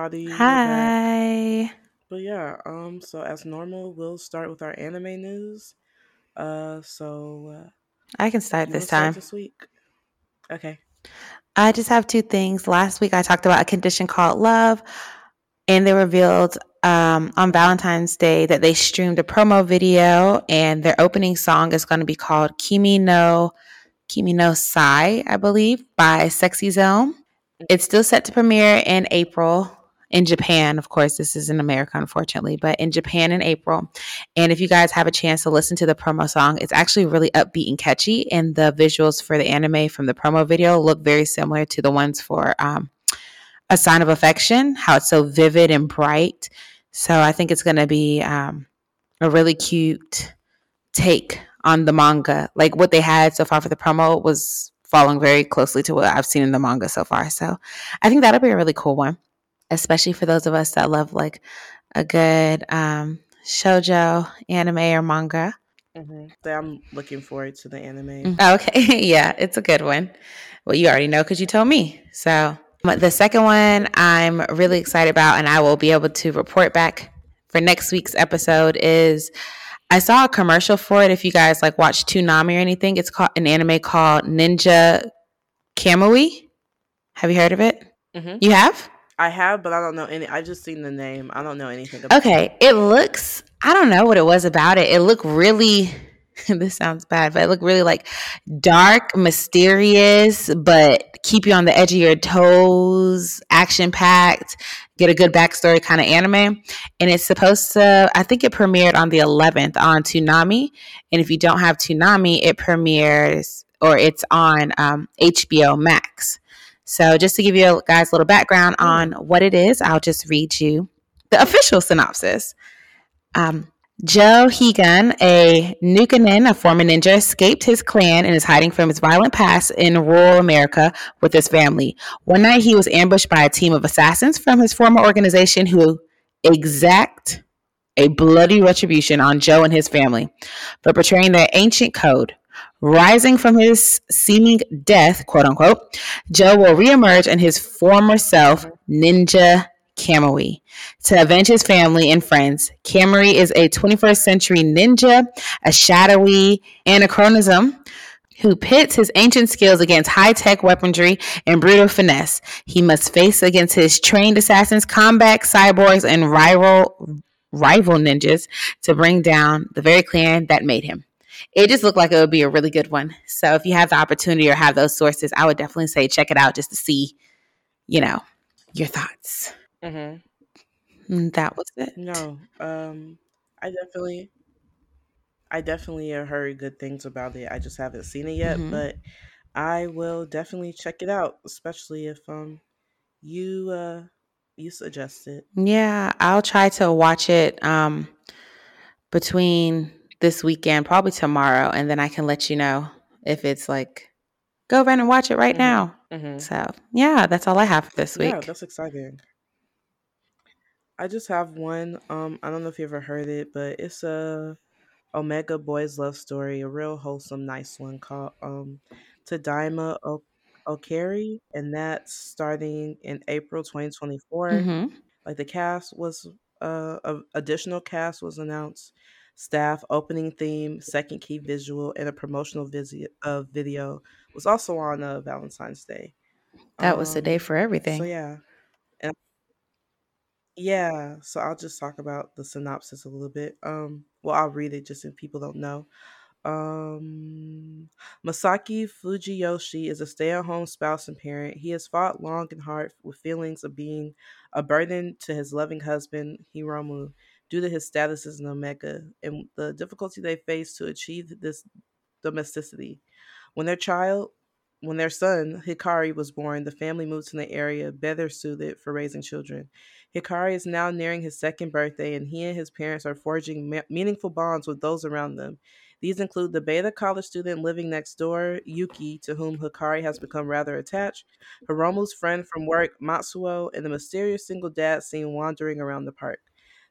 Everybody. Hi. But yeah, um, so as normal, we'll start with our anime news. Uh, so uh, I can start this start time. this week? Okay. I just have two things. Last week I talked about a condition called love, and they revealed um, on Valentine's Day that they streamed a promo video, and their opening song is going to be called Kimi no Kimi no Sai, I believe, by Sexy Zone. It's still set to premiere in April in Japan. Of course, this is in America, unfortunately, but in Japan in April. And if you guys have a chance to listen to the promo song, it's actually really upbeat and catchy. And the visuals for the anime from the promo video look very similar to the ones for um, A Sign of Affection, how it's so vivid and bright. So I think it's going to be um, a really cute take on the manga. Like what they had so far for the promo was following very closely to what I've seen in the manga so far. So I think that'll be a really cool one, especially for those of us that love like a good um, shojo anime or manga. Mm-hmm. I'm looking forward to the anime. Mm. Okay, yeah, it's a good one. Well, you already know because you told me. So the second one I'm really excited about, and I will be able to report back for next week's episode is I saw a commercial for it. If you guys like watch Toonami or anything, it's called an anime called Ninja Kamui. Have you heard of it? Mm-hmm. You have? I have, but I don't know any. I just seen the name. I don't know anything about. It. Okay, it looks. I don't know what it was about it. It looked really. this sounds bad, but it looked really like dark, mysterious, but keep you on the edge of your toes, action packed, get a good backstory kind of anime. And it's supposed to. I think it premiered on the 11th on Toonami, and if you don't have Toonami, it premieres or it's on um, HBO Max. So, just to give you guys a little background on what it is, I'll just read you the official synopsis. Um, Joe Higan, a Nukenin, a former ninja, escaped his clan and is hiding from his violent past in rural America with his family. One night, he was ambushed by a team of assassins from his former organization who exact a bloody retribution on Joe and his family for betraying their ancient code. Rising from his seeming death, quote unquote, Joe will reemerge in his former self, Ninja Kamui, to avenge his family and friends. Kamui is a 21st century ninja, a shadowy anachronism who pits his ancient skills against high tech weaponry and brutal finesse. He must face against his trained assassins, combat cyborgs, and rival rival ninjas to bring down the very clan that made him it just looked like it would be a really good one. So if you have the opportunity or have those sources, I would definitely say check it out just to see, you know, your thoughts. Mm-hmm. That was it. No, um, I definitely, I definitely have heard good things about it. I just haven't seen it yet, Mhm. but I will definitely check it out, especially if um you uh you suggest it. Yeah, I'll try to watch it um between this weekend, probably tomorrow, and then I can let you know if it's like go run and watch it right Mhm. now. Mm-hmm. So yeah, that's all I have for this week. Yeah, that's exciting. I just have one. Um, I don't know if you ever heard it, but it's a Omega Boys love story, a real wholesome, nice one called um Tadaima o- Okari, and that's starting in April 2024. hmm Like the cast was uh a additional cast was announced, staff, opening theme, second key visual, and a promotional visi- uh, video was also on uh, Valentine's Day. That was the day Um, for so everything. yeah, and yeah, so I'll just talk about the synopsis a little bit. Um, well, I'll read it just if people don't know. Um, Masaki Fujiyoshi is a stay-at-home spouse and parent. He has fought long and hard with feelings of being a burden to his loving husband Hiromu due to his status as an Omega and the difficulty they face to achieve this domesticity. When their child, when their son Hikari was born, the family moved to the area better suited for raising children. Hikari is now nearing his second birthday, and he and his parents are forging me- meaningful bonds with those around them. These include the beta college student living next door, Yuki, to whom Hikari has become rather attached, Hiromu's friend from work, Matsuo, and the mysterious single dad seen wandering around the park.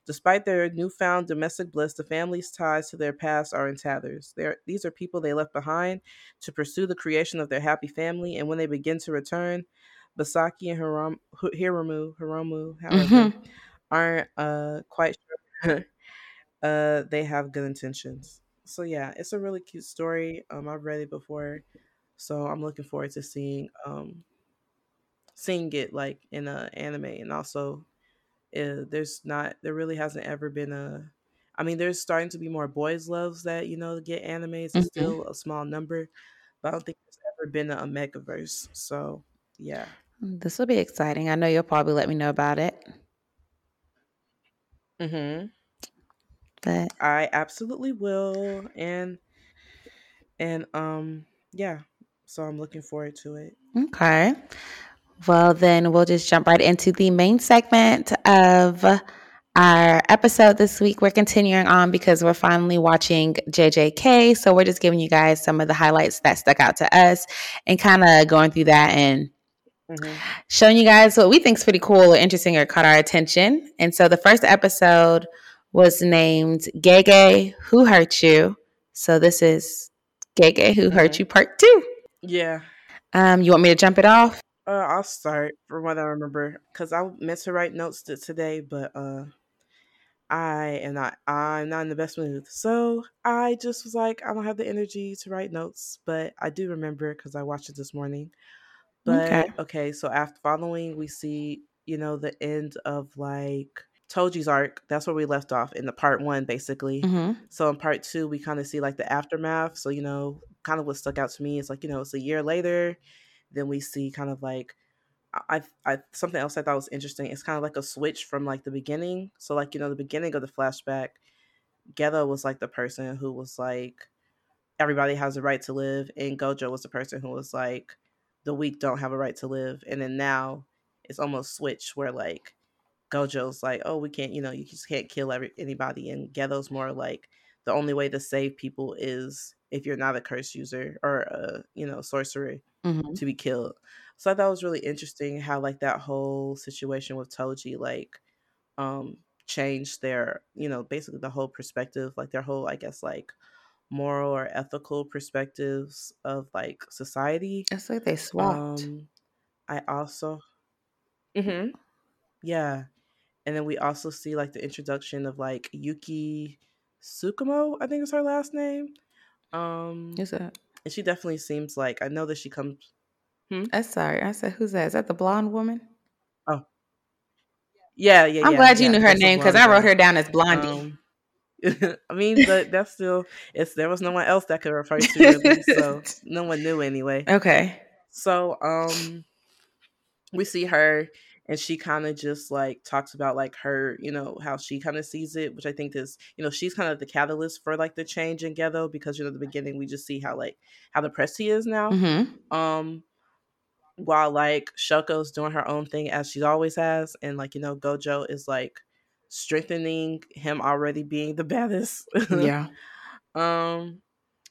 Despite their newfound domestic bliss, the family's ties to their past are in tatters. They're, these are people they left behind to pursue the creation of their happy family, and when they begin to return, Basaki and Hiram, Hiramu, Hiromu, however, Mm-hmm. aren't uh quite sure uh they have good intentions. So yeah, it's a really cute story. Um, I've read it before, so I'm looking forward to seeing um seeing it like in an anime, and also uh, there's not there really hasn't ever been a. I mean, there's starting to be more boys' loves that you know get animes. It's Mm-hmm. still a small number, but I don't think there's ever been a Megaverse. So yeah. This will be exciting. I know you'll probably let me know about it. Mm hmm But I absolutely will, and and um yeah. So I'm looking forward to it. okay. Well, then we'll just jump right into the main segment of our episode this week. We're continuing on because we're finally watching JJK. So we're just giving you guys some of the highlights that stuck out to us and kind of going through that and hmm showing you guys what we think is pretty cool or interesting or caught our attention. And so the first episode was named Gege Who Hurt You. So this is Gege Who Hurt hmm You Part 2. Yeah. Um, you want me to jump it off? Uh, I'll start from what I remember because I meant to write notes to today, but uh, I am not. I'm not in the best mood, so I just was like, I don't have the energy to write notes, but I do remember because I watched it this morning. Okay. But okay, so after following, we see you know the end of like Toji's arc. That's where we left off in the part one, basically. Mm-hmm. So in part two, we kind of see like the aftermath. So you know, kind of what stuck out to me is like you know it's a year later. Then we see kind of like I, I something else I thought was interesting. It's kind of like a switch from like the beginning. So like you know the beginning of the flashback, Geto was like the person who was like everybody has a right to live, and Gojo was the person who was like the weak don't have a right to live. And then now it's almost switched where like Gojo's like, oh, we can't, you know, you just can't kill every, anybody, and Geto's more like the only way to save people is if you're not a curse user or a you know sorcerer Mm-hmm. to be killed. So I thought it was really interesting how like that whole situation with Toji like um changed their, you know, basically the whole perspective, like their whole I guess like moral or ethical perspectives of like society. It's like they swapped. Um I also mm-hmm Yeah. And then we also see like the introduction of like Yuki Tsukumo, I think is her last name. Um Who's that? and she definitely seems like I know that she comes Hmm? I'm sorry. I said, who's that? Is that the blonde woman? Oh, Yeah, yeah, I'm yeah, glad you knew her name because I wrote her down as Blondie. Um, I mean, but that's still it's there was no one else that could refer to really, so no one knew anyway. okay. So, um, we see her and she kind of just like talks about like her, you know, how she kind of sees it, which I think is, you know, she's kind of the catalyst for like the change in Geto because you know, the beginning we just see how like how depressed he is now. Mm-hmm. Um, while like Shoko's doing her own thing as she always has, and like you know, Gojo is like strengthening him already being the baddest. Yeah. um,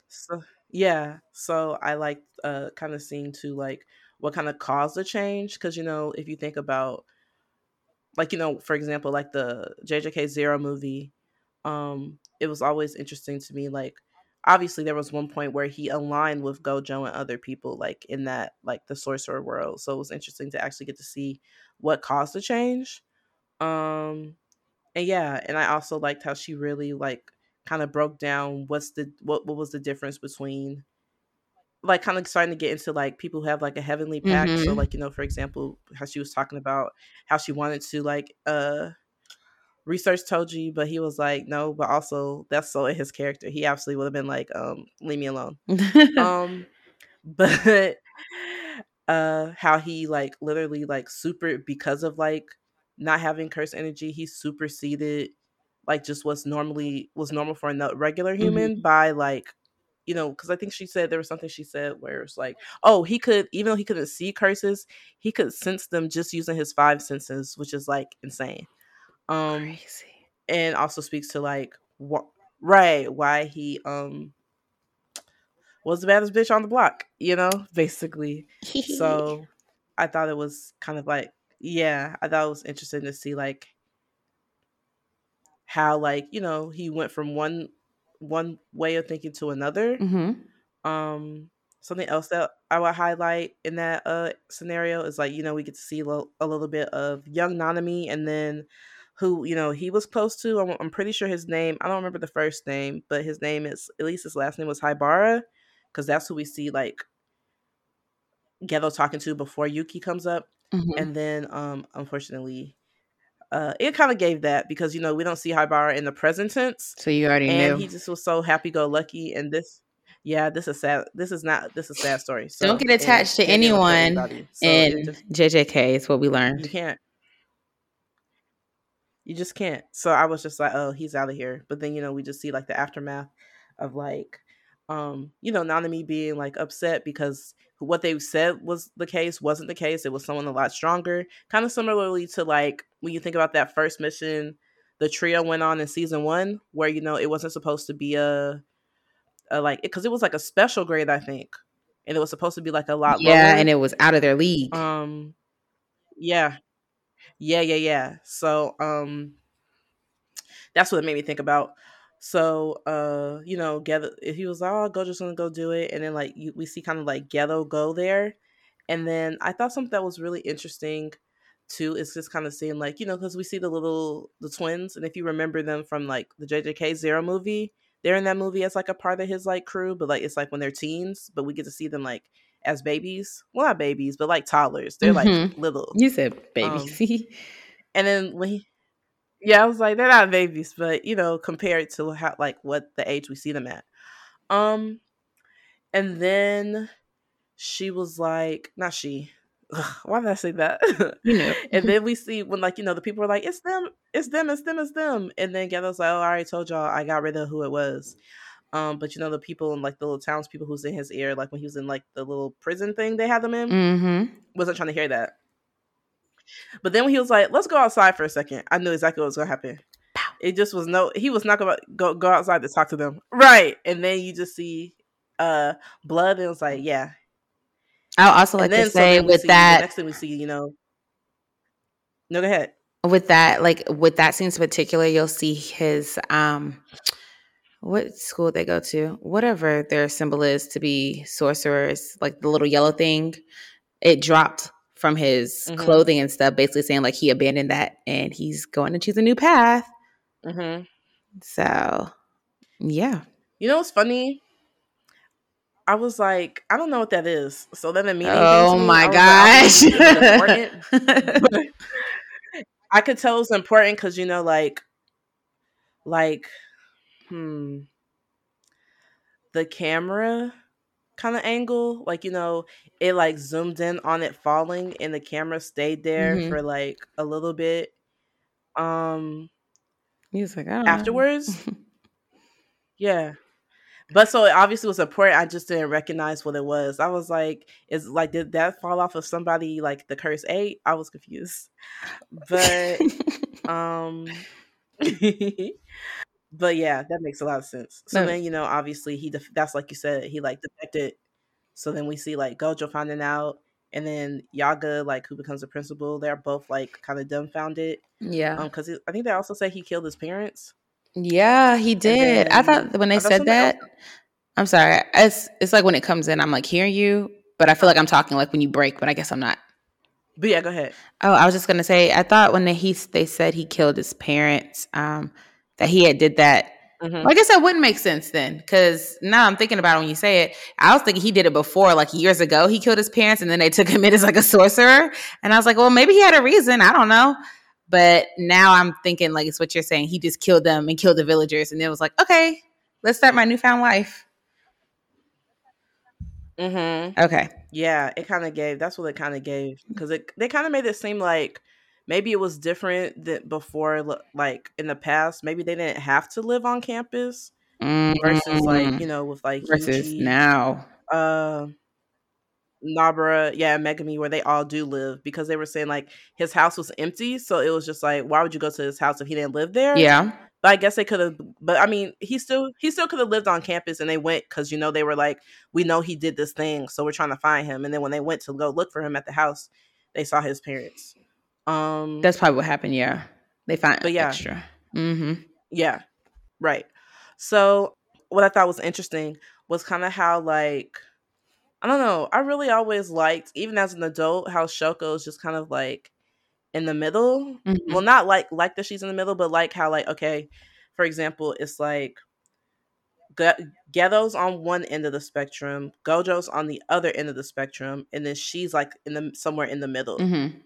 so yeah, so I like uh kind of seeing to like what kind of caused the change because you know if you think about like you know for example like the JJK Zero movie, um, it was always interesting to me like obviously there was one point where he aligned with Gojo and other people like in that like the sorcerer world. So it was interesting to actually get to see what caused the change. Um and yeah, and I also liked how she really like kind of broke down what's the what what was the difference between like kind of starting to get into like people who have like a heavenly pact. So Mm-hmm. like, you know, for example, how she was talking about how she wanted to like uh research Toji, but he was like, no, but also that's so in his character. He absolutely would have been like, um, leave me alone. Um, but uh how he like literally like super because of like not having curse energy, he superseded like just what's normally was normal for a regular human Mhm. by like you know because i think she said there was something she said where it's like oh he could even though he couldn't see curses he could sense them just using his five senses which is like insane um Crazy. and also speaks to like what right why he um was the baddest bitch on the block you know basically so i thought it was kind of like yeah i thought it was interesting to see like how like you know he went from one one way of thinking to another mm-hmm. um something else that I would highlight in that uh scenario is like you know we get to see lo- a little bit of young Nanami and then who you know he was close to. I'm, I'm pretty sure his name. I don't remember the first name, but his name is at least his last name was Haibara because that's who we see like Geto talking to before Yuki comes up, Mhm. and then um unfortunately. Uh, it kind of gave that because you know we don't see Haibara in the present tense, So you already and knew. he just was so happy go lucky and this yeah this is sad this is not this is a sad story so Don't get and attached to get with anyone so in just, JJK is what we learned. you can't you just can't so i was just like oh he's out of here but then you know we just see like the aftermath of like um you know nanami being like upset because what they said was the case wasn't the case it was someone a lot stronger kind of similarly to like when you think about that first mission the trio went on in season one where you know it wasn't supposed to be a, a like because it was like a special grade i think and it was supposed to be like a lot Yeah, lower. and it was out of their league. um yeah. Yeah yeah yeah. So um that's what it made me think about so uh you know if he was like oh gojo's gonna go do it and then like you, we see kind of like Geto go there and then i thought something that was really interesting too is just kind of seeing like you know because we see the little the twins and if you remember them from like the jjk zero movie they're in that movie as like a part of his like crew but like it's like when they're teens but we get to see them like as babies well not babies but like toddlers they're like Mhm. little You said baby. um, and then when he, yeah, I was like, they're not babies, but you know, compared to how like what the age we see them at. Um, and then she was like, not she. Ugh, why did I say that? You know. and then we see when like you know the people are like, it's them, it's them, it's them, it's them, and then Geto's like, oh, I already told y'all, I got rid of who it was. Um, but you know the people in like the little townspeople who's in his ear, like when he was in like the little prison thing they had them in, Mm-hmm. wasn't trying to hear that. But then when he was like, "Let's go outside for a second, I knew exactly what was gonna happen. It just was no. He was not gonna go go outside to talk to them, right? And then you just see uh blood, and it was like, yeah. I also like and then to say we with see, that next thing we see, you know. No, go ahead. with that like with that scene in particular you'll see his um what school they go to whatever their symbol is to be sorcerers like the little yellow thing it dropped from his Mhm. clothing and stuff basically saying like he abandoned that and he's going to choose a new path hmm so yeah You know what's funny? I was like, I don't know what that is. So then immediately, oh my gosh important. I could tell it's important because you know, like, like, hmm, the camera kind of angle, like you know, it like zoomed in on it falling, and the camera stayed there Mhm. for like a little bit. Um, he was like I don't know. afterwards, yeah. But so it obviously was important. I just didn't recognize what it was. I was like, "Is like did that fall off of somebody like the curse eight? I was confused, but um, but yeah, that makes a lot of sense. So No. then you know, obviously he def- that's like you said, he like defected. So then we see like Gojo finding out, and then Yaga like who becomes the principal. They're both like kind of dumbfounded, yeah um, because I think they also say he killed his parents. Yeah, he did. I thought when they thought said that, I'm sorry. It's it's like when it comes in, I'm like hearing you, but I feel like I'm talking like when you break, but I guess I'm not. But yeah, go ahead. Oh, I was just gonna say, I thought when they he they said he killed his parents, um, that he had did that. Mhm. Well, I guess that wouldn't make sense then, because now I'm thinking about it when you say it. I was thinking he did it before, like years ago. He killed his parents, and then they took him in as like a sorcerer. And I was like, well, maybe he had a reason. I don't know. But now I'm thinking like it's what you're saying. He just killed them and killed the villagers, and it was like, okay, let's start my newfound life. Mm-hmm. Okay. Yeah, it kind of gave. That's what it kind of gave because it they kind of made it seem like maybe it was different than before. Like in the past, maybe they didn't have to live on campus versus like you know with like Mm-hmm. versus Yuji, now. uh, Nobara, yeah, Megumi, where they all do live because they were saying like his house was empty, so it was just like why would you go to his house if he didn't live there? Yeah. But I guess they could have. But I mean, he still he still could have lived on campus, and they went because you know they were like, we know he did this thing, so we're trying to find him. And then when they went to go look for him at the house, they saw his parents. Um, That's probably what happened. Yeah. They find But yeah. extra. Mm-hmm. yeah, right. So what I thought was interesting was kind of how like I don't know. I really always liked, even as an adult, how Shoko is just kind of like in the middle. Mhm. Well, not like like that she's in the middle, but like how like okay, for example, it's like Ge- Geto's on one end of the spectrum, Gojo's on the other end of the spectrum, and then she's like in the somewhere in the middle. Mhm.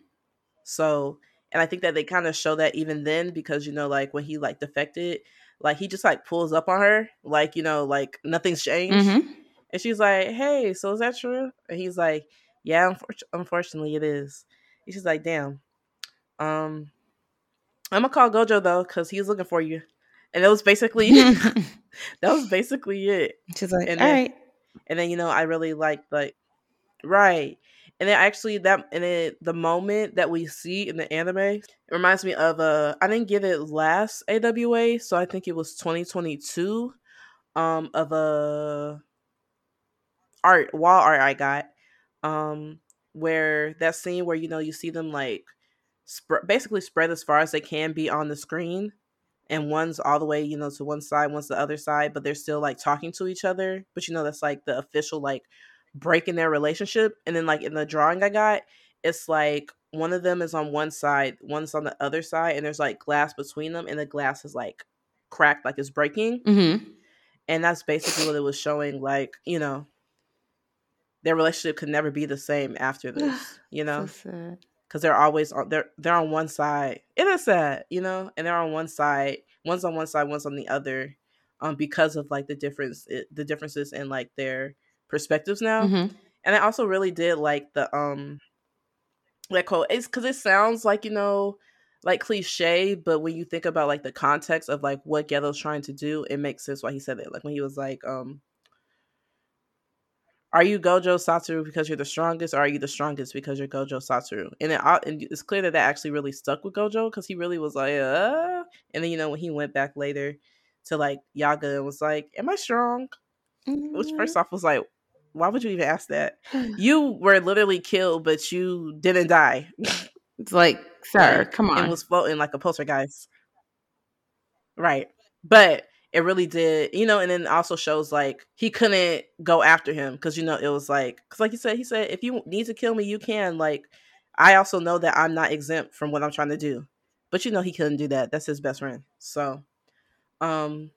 So, and I think that they kind of show that even then because you know, like when he like defected, like he just like pulls up on her, like you know, like nothing's changed, Mhm. and she's like, "Hey, so is that true?" And he's like, "Yeah, unfor- unfortunately, it is." And she's like, "Damn." Um, I'm gonna call Gojo though because he's looking for you, and that was basically that was basically it. She's like, And all then- right. And then you know, I really like like right. And then actually that and then the moment that we see in the anime it reminds me of uh I didn't get it last AWA, so I think it was 2022 um of a art wall art I got um where that scene where you know you see them like sp- basically spread as far as they can be on the screen and one's all the way you know to one side one's the other side but they're still like talking to each other but you know that's like the official like break in their relationship and then like in the drawing i got it's like one of them is on one side one's on the other side and there's like glass between them and the glass is like cracked like it's breaking Mhm. and that's basically what it was showing like you know their relationship could never be the same after this you know So because they're always on they're they're on one side. It is sad, you know, and they're on one side. One's on one side, one's on the other, um, because of like the difference, it, the differences in like their perspectives now. Mhm. And I also really did like the um, that quote. It's because it sounds like you know, like cliche, but when you think about like the context of like what Geto's trying to do, it makes sense why he said it. Like when he was like, um. Are you Gojo Satoru because you're the strongest, or are you the strongest because you're Gojo Satoru? And, it, and it's clear that that actually really stuck with Gojo because he really was like, uh. And then you know when he went back later to like Yaga and was like, "Am I strong?" Which first off was like, why would you even ask that? You were literally killed, but you didn't die. It's like, sir, Like, come on. It was floating like a poltergeist. Right. But it really did, you know, and then also shows like he couldn't go after him because, you know, it was like, because like you said, he said, if you need to kill me, you can. Like, I also know that I'm not exempt from what I'm trying to do. But, you know, he couldn't do that. That's his best friend. So, um,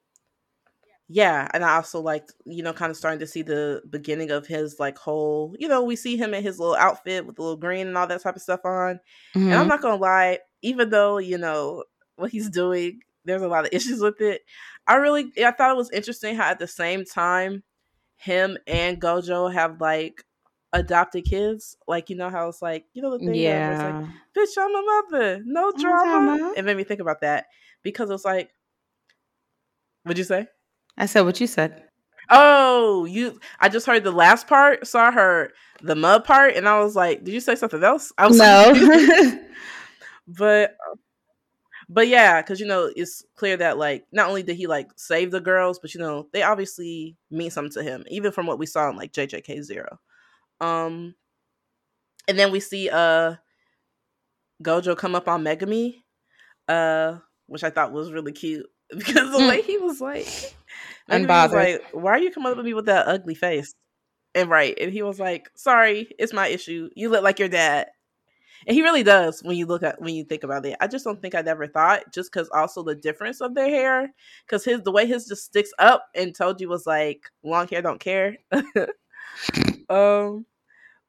yeah. And I also like you know, kind of starting to see the beginning of his like whole, you know, we see him in his little outfit with the little green and all that type of stuff on. And I'm Mhm. not gonna lie, even though you know what he's doing, there's a lot of issues with it. I really, I thought it was interesting how at the same time, him and Gojo have like adopted kids. Like you know how it's like you know the thing it's like, yeah. bitch, I'm a mother, no drama. drama. It made me think about that because it was like, what'd you say? I said what you said. Oh, you! I just heard the last part, so I heard the mud part, and I was like, "Did you say something else?" I was No. but but yeah because you know it's clear that like not only did he like save the girls but you know they obviously mean something to him even from what we saw in like jjk zero um and then we see uh gojo come up on megumi uh which i thought was really cute because the Mm. way he was like Unbothered. like why are you coming up at me with that ugly face and right and he was like sorry it's my issue you look like your dad and he really does when you look at when you think about it. I just don't think I'd ever thought just because also the difference of their hair, because his the way his just sticks up and told you was like long hair don't care. um,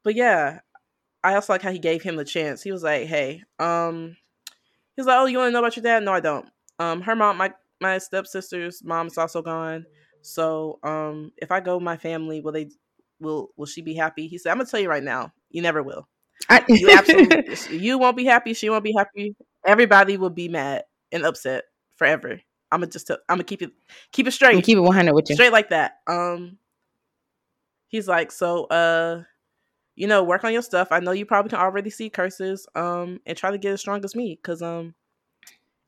but yeah, I also like how he gave him the chance. He was like, hey, um, he was like, oh, you want to know about your dad? No, I don't. Um, her mom, my my stepsister's mom is also gone. So um, if I go with my family, will they will will she be happy? He said, I'm gonna tell you right now, you never will. I- You absolutely you won't be happy. She won't be happy. Everybody will be mad and upset forever. I'm gonna just tell, I'm gonna keep it keep it straight, keep it 100 with you. straight like that. Um, he's like, so uh, you know, work on your stuff. I know you probably can already see curses. Um, and try to get as strong as me, cause um,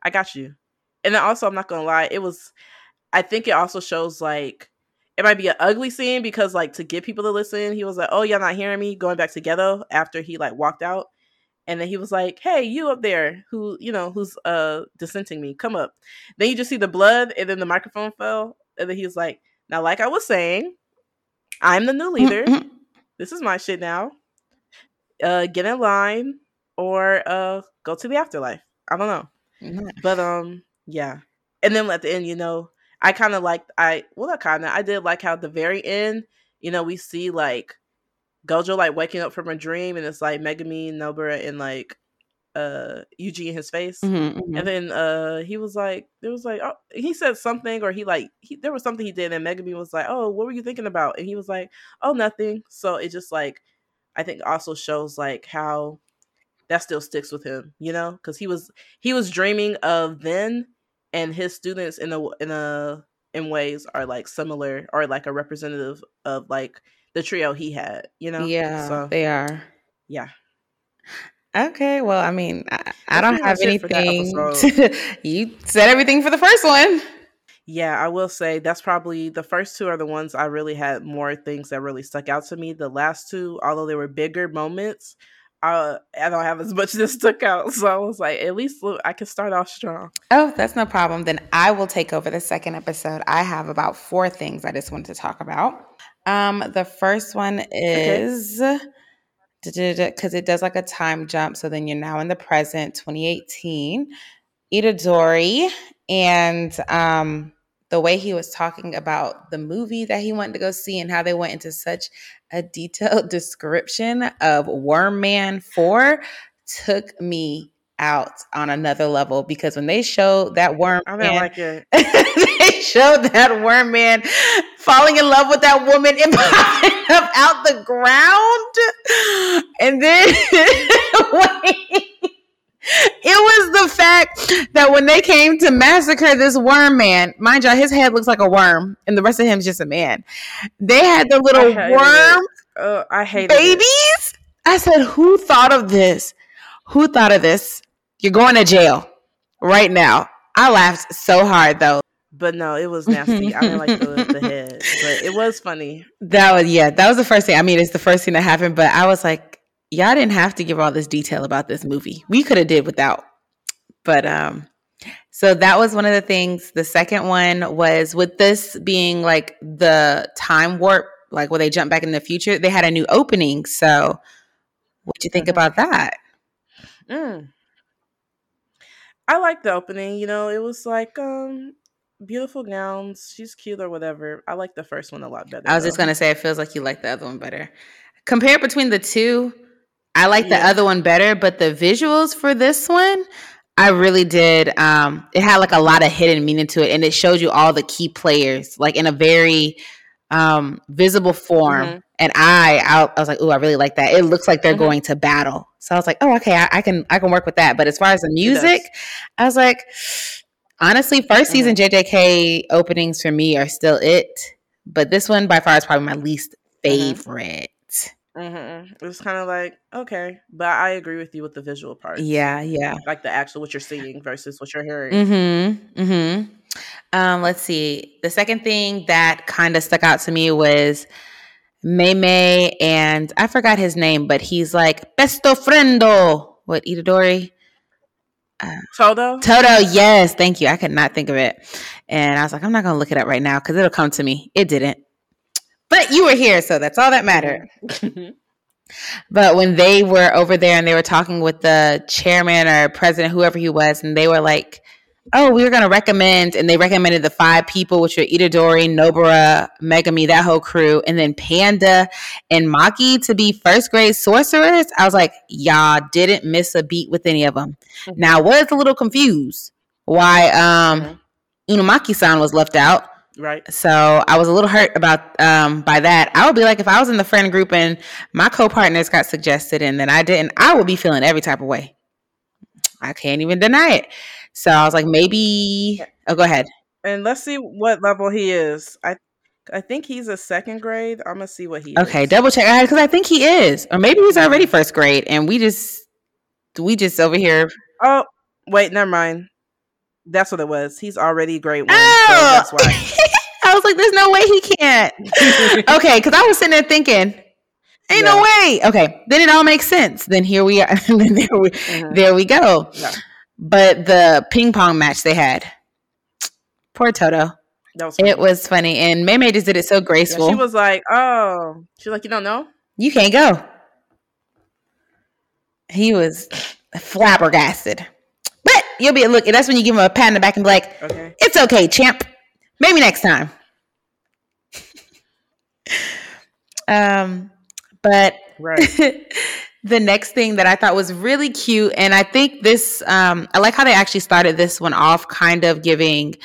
I got you. And then also, I'm not gonna lie, it was. I think it also shows like it might be an ugly scene because like to get people to listen, he was like, "Oh, y'all not hearing me?" Going back together after he like walked out, and then he was like, "Hey, you up there, who you know who's uh dissenting me? Come up." Then you just see the blood, and then the microphone fell, and then he was like, "Now, like I was saying, I'm the new leader. Mhm. this is my shit now. Uh, get in line or uh go to the afterlife. I don't know, Mhm. but um, yeah. And then at the end, you know, I kind of like I well, I kind of. I did like how at the very end, you know, we see like Gojo like waking up from a dream, and it's like Megumi, Nobara, and like uh Yuji in his face. Mhm, mhm. And then uh he was like, there was like, oh, he said something, or he like, he, there was something he did, and Megumi was like, oh, what were you thinking about? And he was like, oh, nothing. So it just like, I think also shows like how that still sticks with him, you know, because he was he was dreaming of then, and his students in a in a in ways are like similar or like a representative of like the trio he had, you know. Yeah, So they are. yeah, Okay, well, I mean, I, I don't have much it for that anything. to- you said everything for the first one. Yeah, I will say that's probably the first two are the ones I really had more things that really stuck out to me. The last two, although they were bigger moments, uh, I don't have as much that stuck out. So I was like, at least look, I can start off strong. Oh, that's no problem. Then I will take over the second episode. I have about four things I just wanted to talk about. Um, the first one is because it does like a time jump. So then you're now in the present, 2018. Itadori and um the way he was talking about the movie that he wanted to go see and how they went into such a detailed description of Worm Man 4 took me out on another level because when they showed that worm I didn't man, like it. they showed that worm man falling in love with that woman and popping up out the ground. And then it was the fact that when they came to massacre this worm man, mind y'all, his head looks like a worm, and the rest of him is just a man. They had the little I worm Uh, I hated it. babies. I said, who thought of this? Who thought of this? You're going to jail right now. I laughed so hard though. But no, it was nasty. I didn't like the, the head, but it was funny. That was yeah, that was the first thing. I mean, it's the first thing that happened, but I was like, y'all didn't have to give all this detail about this movie. We could have did without. But um so that was one of the things. The second one was with this being like the time warp, like where they jump back in the future, they had a new opening. So what'd you think Mhm. about that? Mm. I like the opening. You know, it was like um beautiful gowns. She's cute or whatever. I like the first one a lot better. I was just gonna say it feels like you like the other one better. Compare between the two, I like the other one better, but the visuals for this one, I really did. Um, it had like a lot of hidden meaning to it, and it showed you all the key players, like in a very um visible form. Mhm. And I, I, I was like, "Ooh, I really like that." It looks like they're Mhm. going to battle, so I was like, "Oh, okay, I, I can, I can work with that." But as far as the music, I was like, honestly, 1st season JJK openings for me are still it, but this one by far is probably my least Mhm. favorite. Mhm. It was kind of like okay, but I agree with you with the visual part. Yeah, yeah. like the actual what you're seeing versus what you're hearing. Mm-hmm. Mm-hmm. Um, let's see. The second thing that kind of stuck out to me was Mei Mei, and I forgot his name, but he's like Besto Friendo. What Itadori? Todo. Toto, yes, thank you. I could not think of it. And I was like, I'm not gonna look it up right now because it'll come to me. It didn't. But you were here, so that's all that mattered. But when they were over there and they were talking with the chairman or president, whoever he was, and they were like, "Oh, we were going to recommend," and they recommended the five people, which were Itadori, Nobara, Megumi, that whole crew, and then Panda and Maki to be first grade sorcerers. I was like, y'all didn't miss a beat with any of them. Mhm. Now, I was a little confused why um, Inumaki-san was left out. Right. So I was a little hurt about um by that. I would be like if I was in the friend group and my co-partners got suggested and then I didn't, I would be feeling every type of way. I can't even deny it. So I was like, maybe oh go ahead. And let's see what level he is. I I think he's a second grade. I'm gonna see what he Okay, is. double check because I think he is. Or maybe he's already first grade and we just we just over here. Oh, wait, never mind. That's what it was. He's already grade one. Oh! So that's why. I was like, there's no way he can't. okay, because I was sitting there thinking, ain't no way. Okay, then it all makes sense. Then here we are. there we, Mhm. there we go. Yeah. But the ping pong match they had, poor Toto. Was. It was funny, and Mei Mei just did it so Yeah, graceful. she was like, "Oh," she's like, "You don't know." You can't go. He was flabbergasted. But you'll be look, that's when you give him a pat on the back and be like, Okay. It's okay, champ. Maybe next time. Um, but Right. the next thing that I thought was really cute, and I think this, um, I like how they actually started this one off, kind of giving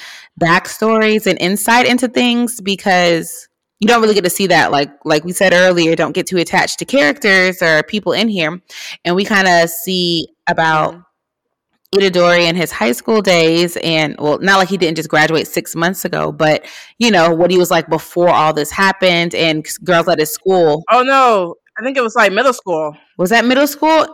backstories and insight into things because you don't really get to see that. Like, like we said earlier, don't get too attached to characters or people in here, and we kind of see about. Itadori in his high school days, and well, not like he didn't just graduate six months ago, but you know what he was like before all this happened, and girls at his school. Oh no, I think it was like middle school. Was that middle school?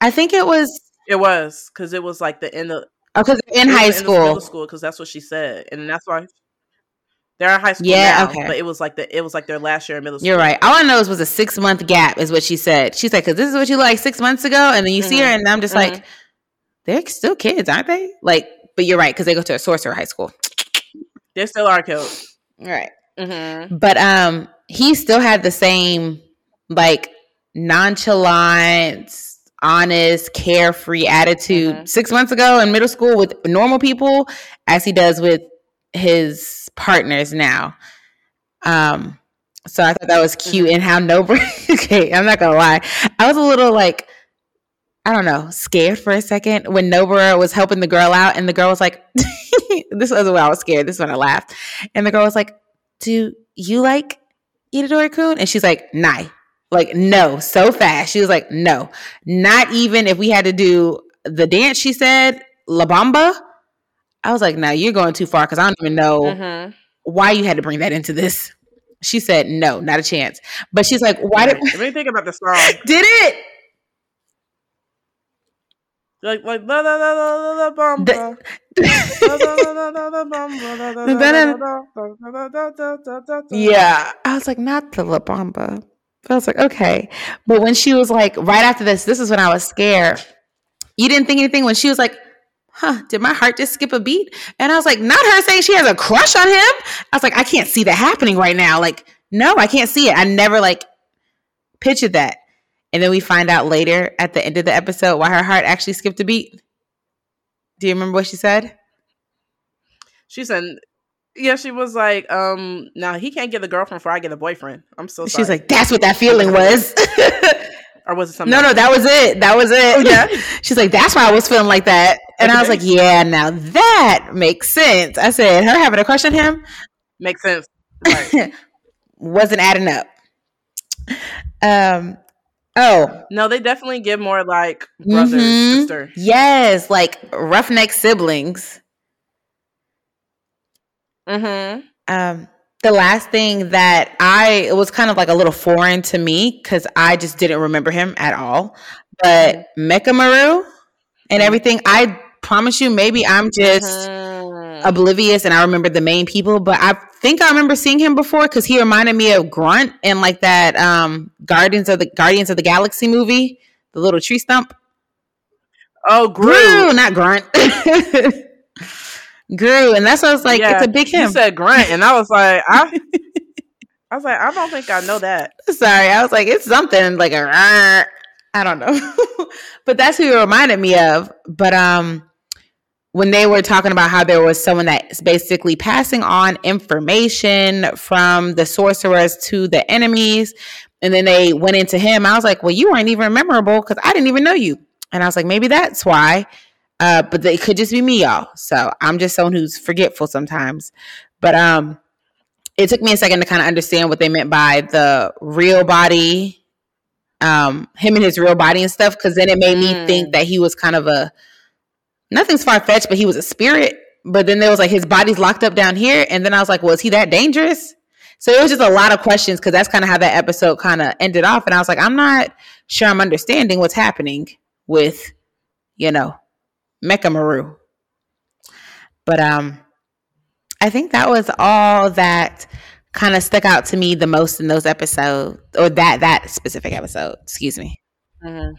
I think it was It was because it was like the end of oh, because in high the end of school. middle school because that's what she said, and that's why they're in high school Yeah, now. okay. But it was like the it was like their last year in middle school. You're right. All I know is was a six month gap, is what she said. She's like, because this is what you like six months ago, and then you see her, and I'm just Mhm. like, they're still kids, aren't they? Like, but you're right because they go to a sorcerer high school, They still are killed. right? Mm-hmm. But um, he still had the same like nonchalant, honest, carefree attitude Mhm. six months ago in middle school with normal people as he does with his partners now. Um, so I thought that was cute and how Nobara. okay, I'm not gonna lie, I was a little like. I don't know, scared for a second when Nobara was helping the girl out, and the girl was like, "This was when I was scared. This is when I laughed." And the girl was like, "Do you like Itadori Kun?" And she's like, "Nah." Like, no, so fast. She was like, no, not even if we had to do the dance, she said, La Bamba. I was like, "No, you're going too far because I don't even know uh-huh. why you had to bring that into this. She said, no, not a chance. But she's like, why did. Let me think about the song. did it? Like, like, la la la la la la bumba. Yeah. I was like, not the La Bamba. I was like, okay. But when she was like, right after this, this is when I was scared. You didn't think anything when she was like, huh, did my heart just skip a beat? And I was like, not her saying she has a crush on him. I was like, I can't see that happening right now. Like, no, I can't see it. I never like pictured that. And then we find out later at the end of the episode why her heart actually skipped a beat. Do you remember what she said? She said, "Yeah." She was like, "Um, now he can't get a girlfriend before I get a boyfriend." I'm so sorry. She's like, that's what that feeling was. or was it something? no, no, that was it. That was it. Oh, yeah. She's like, that's why I was feeling like that. And I was like, yeah, now that makes sense. I said, her having a crush on him makes sense. Right. wasn't adding up. Um, oh, no, they definitely give more like brother mhm. sister. Yes, like roughneck siblings. Mm-hmm. Um, the last thing that I it was kind of like a little foreign to me because I just didn't remember him at all. But Mechamaru and Mhm. everything, I promise you, maybe I'm just Mhm. oblivious and I remember the main people, but I think I remember seeing him before because he reminded me of Grunt in like that um Guardians of the Guardians of the Galaxy movie, the little tree stump. oh, Gru. Gru, not Grunt. Gru, and that's what I was like. Yeah, it's a big him. You said Grunt, and I was like, I, I was like, I don't think I know that. Sorry, I was like, it's something like a, I don't know, but that's who it reminded me of. But um, when they were talking about how there was someone that's basically passing on information from the sorcerers to the enemies, and then they went into him, I was like, well, you weren't even memorable because I didn't even know you, and I was like, maybe that's why. Uh, but it could just be me, y'all. So I'm just someone who's forgetful sometimes. But um, it took me a second to kind of understand what they meant by the real body, um, him and his real body and stuff. Because then it made me Mm. think that he was kind of a nothing's far fetched, but he was a spirit. But then there was like his body's locked up down here, and then I was like, was he that dangerous? So it was just a lot of questions because that's kind of how that episode kind of ended off, and I was like, I'm not sure I'm understanding what's happening with, you know, Mechamaru. But um, I think that was all that kind of stuck out to me the most in those episodes, or that that specific episode. Excuse me. Mhm.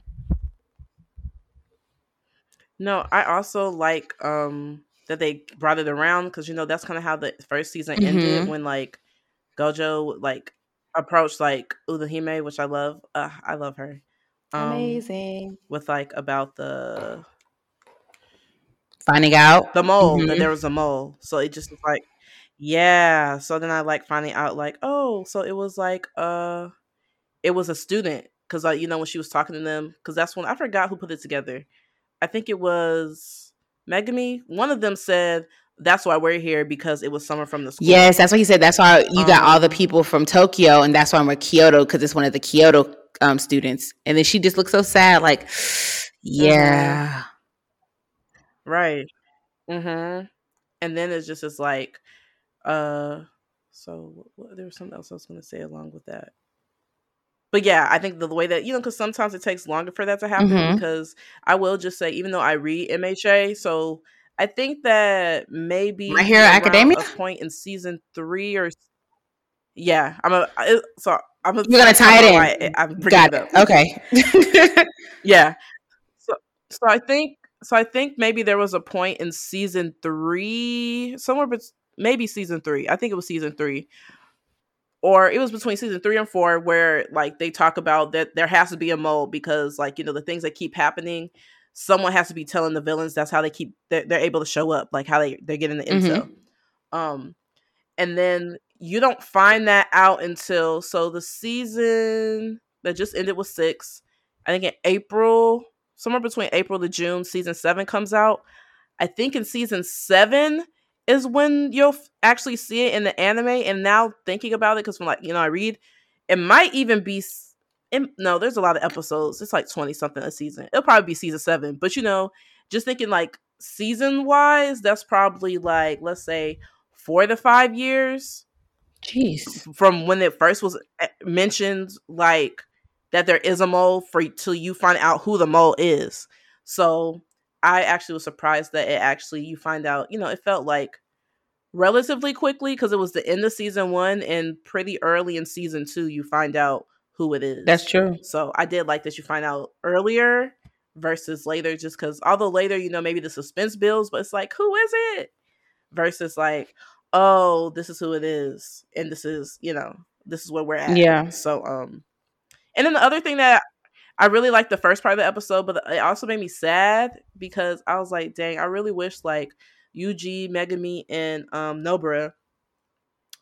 No, I also like um that they brought it around because you know that's kind of how the first season ended Mhm. when like Gojo like approached like Utahime, which I love. Uh, I love her. Um, Amazing. With like about the finding out the mole mm-hmm. that there was a mole, so it just was like, yeah. So then I like finding out like, oh, so it was like uh, it was a student because like you know when she was talking to them because that's when I forgot who put it together. I think it was Megumi. One of them said that's why we're here because it was someone from the school. Yes, that's what he said. That's why you got all the um, people from Tokyo, and that's why we're Kyoto because it's one of the Kyoto um, students. And then she just looked so sad, like, yeah, mm-hmm. Right. Mm-hmm. And then it's just it's like, uh, so what, there was something else I was going to say along with that. But yeah, I think the, way that you know, because sometimes it takes longer for that to happen. Mm-hmm. Because I will just say, even though I read MHA, so I think that maybe My Hero Academia a point in season three or yeah, I'm a so I'm a, you're gonna tie it in. I, I'm Got it. Okay. yeah. So so I think so I think maybe there was a point in season three somewhere, but maybe season three. I think it was season three. Or it was between season three and four where like they talk about that there has to be a mole because like you know the things that keep happening someone has to be telling the villains that's how they keep they're, they're able to show up like how they they're getting the intel mm-hmm. um and then you don't find that out until so the season that just ended with six i think in april somewhere between april to june season seven comes out i think in season seven is when you'll actually see it in the anime and now thinking about it because from like you know i read it might even be it, no, there's a lot of episodes. It's like 20 something a season. It'll probably be season seven. But you know, just thinking like season wise, that's probably like, let's say, four to five years. Jeez. From when it first was eh, mentioned, like that there is a mole for till you find out who the mole is. So I actually was surprised that it actually you find out, you know, it felt like relatively quickly because it was the end of season one and pretty early in season two you find out who it is. That's true. So I did like that you find out earlier versus later, just because although later, you know, maybe the suspense builds, but it's like, who is it? Versus like, oh, this is who it is, and this is, you know, this is where we're at. Yeah. So um and then the other thing that I really liked the first part of the episode, but it also made me sad because I was like, dang, I really wish like Yuji, Megumi, and um Nobara.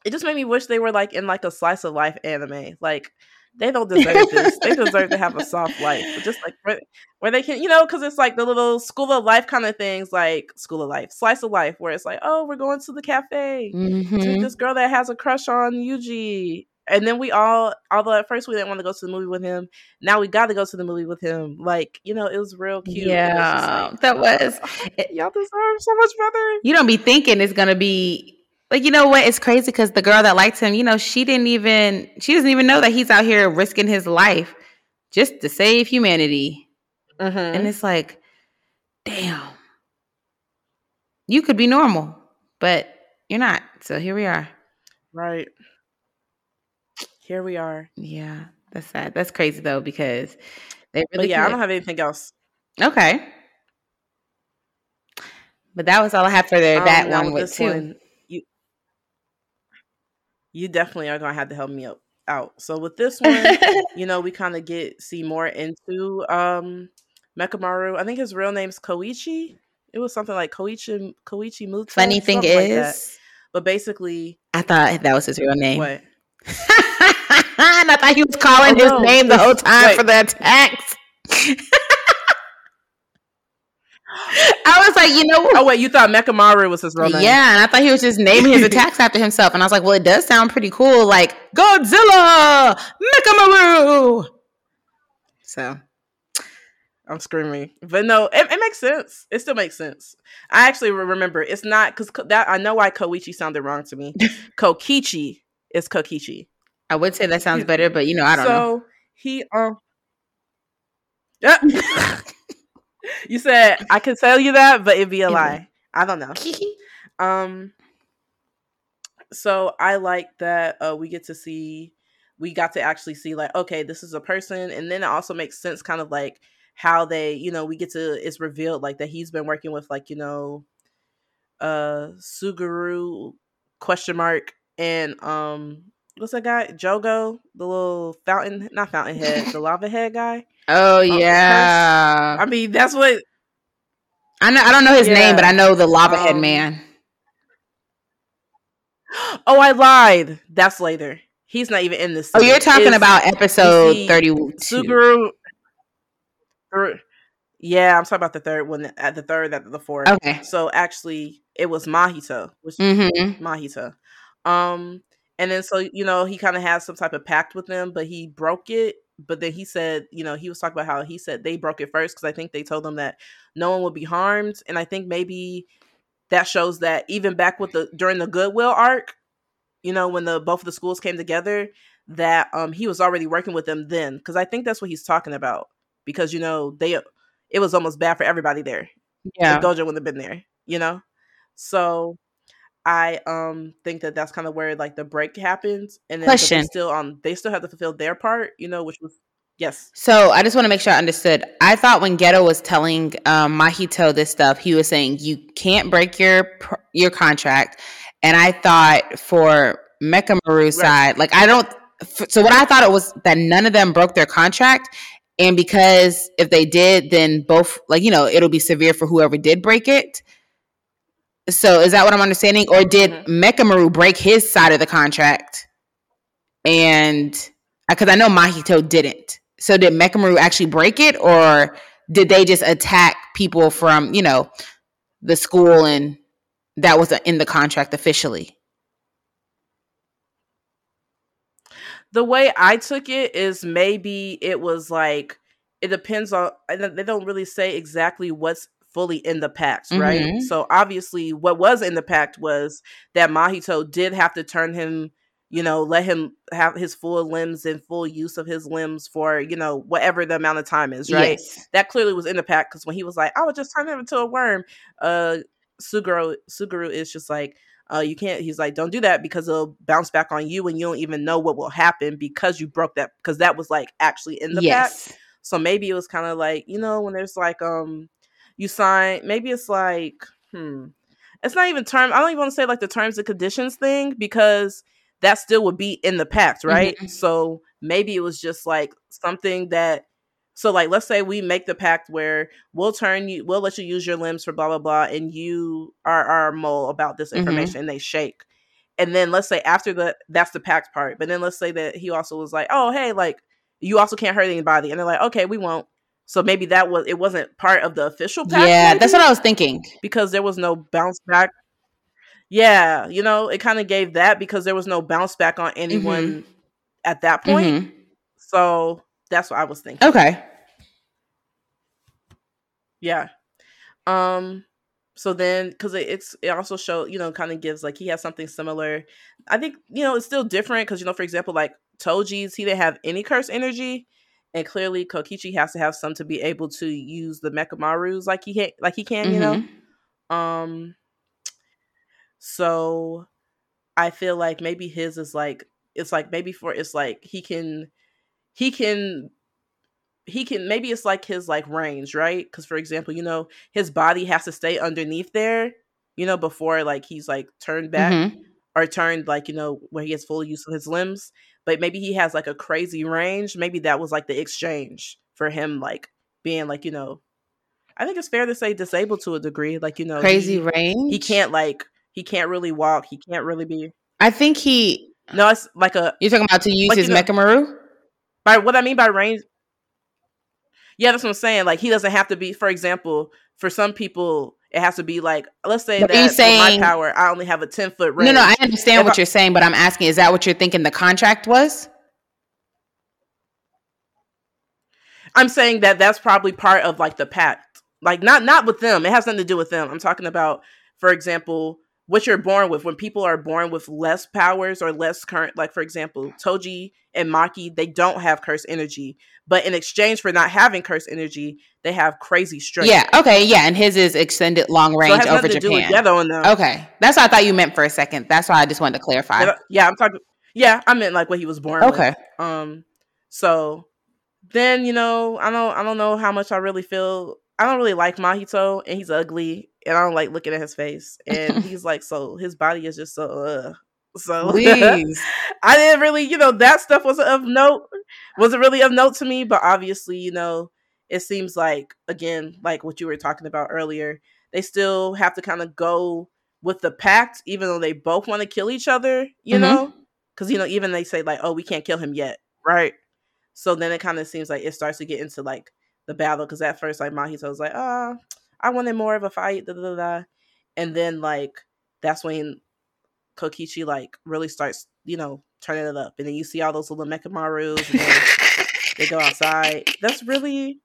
It just made me wish they were like in like a slice of life anime. Like they don't deserve this. they deserve to have a soft life, just like where, where they can, you know, because it's like the little school of life kind of things, like school of life, slice of life, where it's like, oh, we're going to the cafe mm-hmm. to this girl that has a crush on Yuji, and then we all, although at first we didn't want to go to the movie with him, now we got to go to the movie with him. Like, you know, it was real cute. Yeah, was like, that was. y'all deserve so much better. You don't be thinking it's gonna be like you know what? It's crazy because the girl that liked him, you know, she didn't even she doesn't even know that he's out here risking his life just to save humanity. Mm-hmm. And it's like, damn, you could be normal, but you're not. So here we are. Right. Here we are. Yeah, that's sad. That's crazy though because they really. But yeah, could. I don't have anything else. Okay. But that was all I have for the, that one with too. One, you definitely are gonna have to help me out. out. So with this one, you know, we kind of get see more into um Mechamaru. I think his real name's Koichi. It was something like Koichi Koichi Muto. Funny thing is, like but basically, I thought that was his real name. What? and I thought he was calling oh, his name the whole time Wait. for the attacks. I was like, you know, what? oh wait, you thought Mechamaru was his real name? Yeah, and I thought he was just naming his attacks after himself, and I was like, well, it does sound pretty cool, like Godzilla, Mechamaru. So I'm screaming, but no, it, it, makes sense. It still makes sense. I actually remember it's not because that I know why Koichi sounded wrong to me. Kokichi is Kokichi. I would say that sounds better, but you know, I don't so, know. So he um. You said I could tell you that, but it'd be a lie. I don't know. um. So I like that uh, we get to see, we got to actually see like, okay, this is a person, and then it also makes sense, kind of like how they, you know, we get to it's revealed like that he's been working with like you know, uh, Suguru question mark and um what's that guy? Jogo, the little fountain, not fountain head, the lava head guy. Oh yeah. I mean, that's what I know. I don't know his Yeah. name, but I know the lava head Um, man. Oh, I lied. That's later. He's not even in this. Oh, you're talking It's about episode thirty-two. Suguru. Yeah, I'm talking about the third one. At the third, at the fourth. Okay. So actually, it was Mahito, which Mm-hmm. Mahito. Um, and then so you know he kind of has some type of pact with them, but he broke it. But then he said, you know, he was talking about how he said they broke it first because I think they told him that no one would be harmed, and I think maybe that shows that even back with the during the Goodwill arc, you know, when the both of the schools came together, that um he was already working with them then because I think that's what he's talking about because you know they it was almost bad for everybody there Yeah. if Gojo wouldn't have been there, you know? So I um think that that's kind of where like the break happens and then Question. still um they still have to fulfill their part, you know, which was yes. So I just want to make sure I understood. I thought when Geto was telling um, Mahito this stuff, he was saying you can't break your your contract, and I thought for Mechamaru's side, like I don't. So what I thought it was that none of them broke their contract, and because if they did, then both like you know it'll be severe for whoever did break it. So is that what I'm understanding, or did Mhm. Mechamaru break his side of the contract? And because I know Mahito didn't. So did Mechamaru actually break it, or did they just attack people from you know the school and that was in the contract officially? The way I took it is maybe it was like it depends on they don't really say exactly what's fully in the pact, right? Mhm. So obviously what was in the pact was that Mahito did have to turn him, you know, let him have his full limbs and full use of his limbs for, you know, whatever the amount of time is, right? Yes. That clearly was in the pact because when he was like, I would just turn him into a worm, uh Suguru Suguru is just like uh, you can't. He's like, don't do that because it'll bounce back on you, and you don't even know what will happen because you broke that. Because that was like actually in the pact. So maybe it was kind of like you know when there's like um you sign. Maybe it's like hmm, it's not even term. I don't even want to say like the terms and conditions thing because that still would be in the pact, right? Mhm. So maybe it was just like something that. So like let's say we make the pact where we'll turn you we'll let you use your limbs for blah blah blah and you are our mole about this Mhm. information and they shake. And then let's say after the that's the pact part. But then let's say that he also was like, "Oh, hey, like you also can't hurt anybody." And they're like, "Okay, we won't." So maybe that was it wasn't part of the official pact. Yeah, that's what I was thinking. because there was no bounce back. Yeah, you know, it kind of gave that because there was no bounce back on anyone at that point. Mhm. So that's what I was thinking. Okay. Yeah. Um. So then, because it, it's it also show you know kind of gives like he has something similar. I think you know it's still different because you know for example like Toji's he didn't have any curse energy, and clearly Kokichi has to have some to be able to use the Mechamaru's like he ha- like he can you know. Mhm. Um. So, I feel like maybe his is like it's like maybe for it's like he can he can he can maybe it's like his like range right because for example you know his body has to stay underneath there you know before like he's like turned back Mhm. or turned like you know where he has full use of his limbs but maybe he has like a crazy range maybe that was like the exchange for him like being like you know i think it's fair to say disabled to a degree like you know Crazy he, range. he can't like he can't really walk he can't really be I think he. no it's like a You're talking about to use Like, his you know- Mechamaru. by what I mean by range. Yeah, that's what I'm saying. Like he doesn't have to be. For example, for some people, it has to be like let's say But that saying- my power, I only have a ten foot range. No, no, I understand If what I- you're saying, but I'm asking: Is that what you're thinking the contract was? I'm saying that that's probably part of like the pact. Like not not with them. It has nothing to do with them. I'm talking about, for example, what you're born with. When people are born with less powers or less current, like for example, Toji and Maki, they don't have curse energy, but in exchange for not having curse energy, they have crazy strength. Yeah. Okay. Yeah, and his is extended long so range has over nothing to do with Japan. Okay, that's what I thought you meant for a second. That's why I just wanted to clarify. Yeah, I'm talking. Yeah, I meant like what he was born. with. Okay. Um. So then you know, I don't. I don't know how much I really feel. I don't really like Mahito, and he's ugly, and I don't like looking at his face. And he's like, so his body is just so. Uh, So Please. I didn't really, you know, that stuff wasn't of note. Wasn't really of note to me, but obviously, you know, it seems like again, like what you were talking about earlier, they still have to kind of go with the pact, even though they both want to kill each other, you mm-hmm. know? Because, you know, even they say, like, oh, we can't kill him yet, right? So then it kind of seems like it starts to get into like the battle. Because at first, like, Mahito's like, oh, I wanted more of a fight, da da da. And then, like, that's when Kokichi, like, really starts, you know, turning it up. And then you see all those little Mechamaru's and they go outside. That's really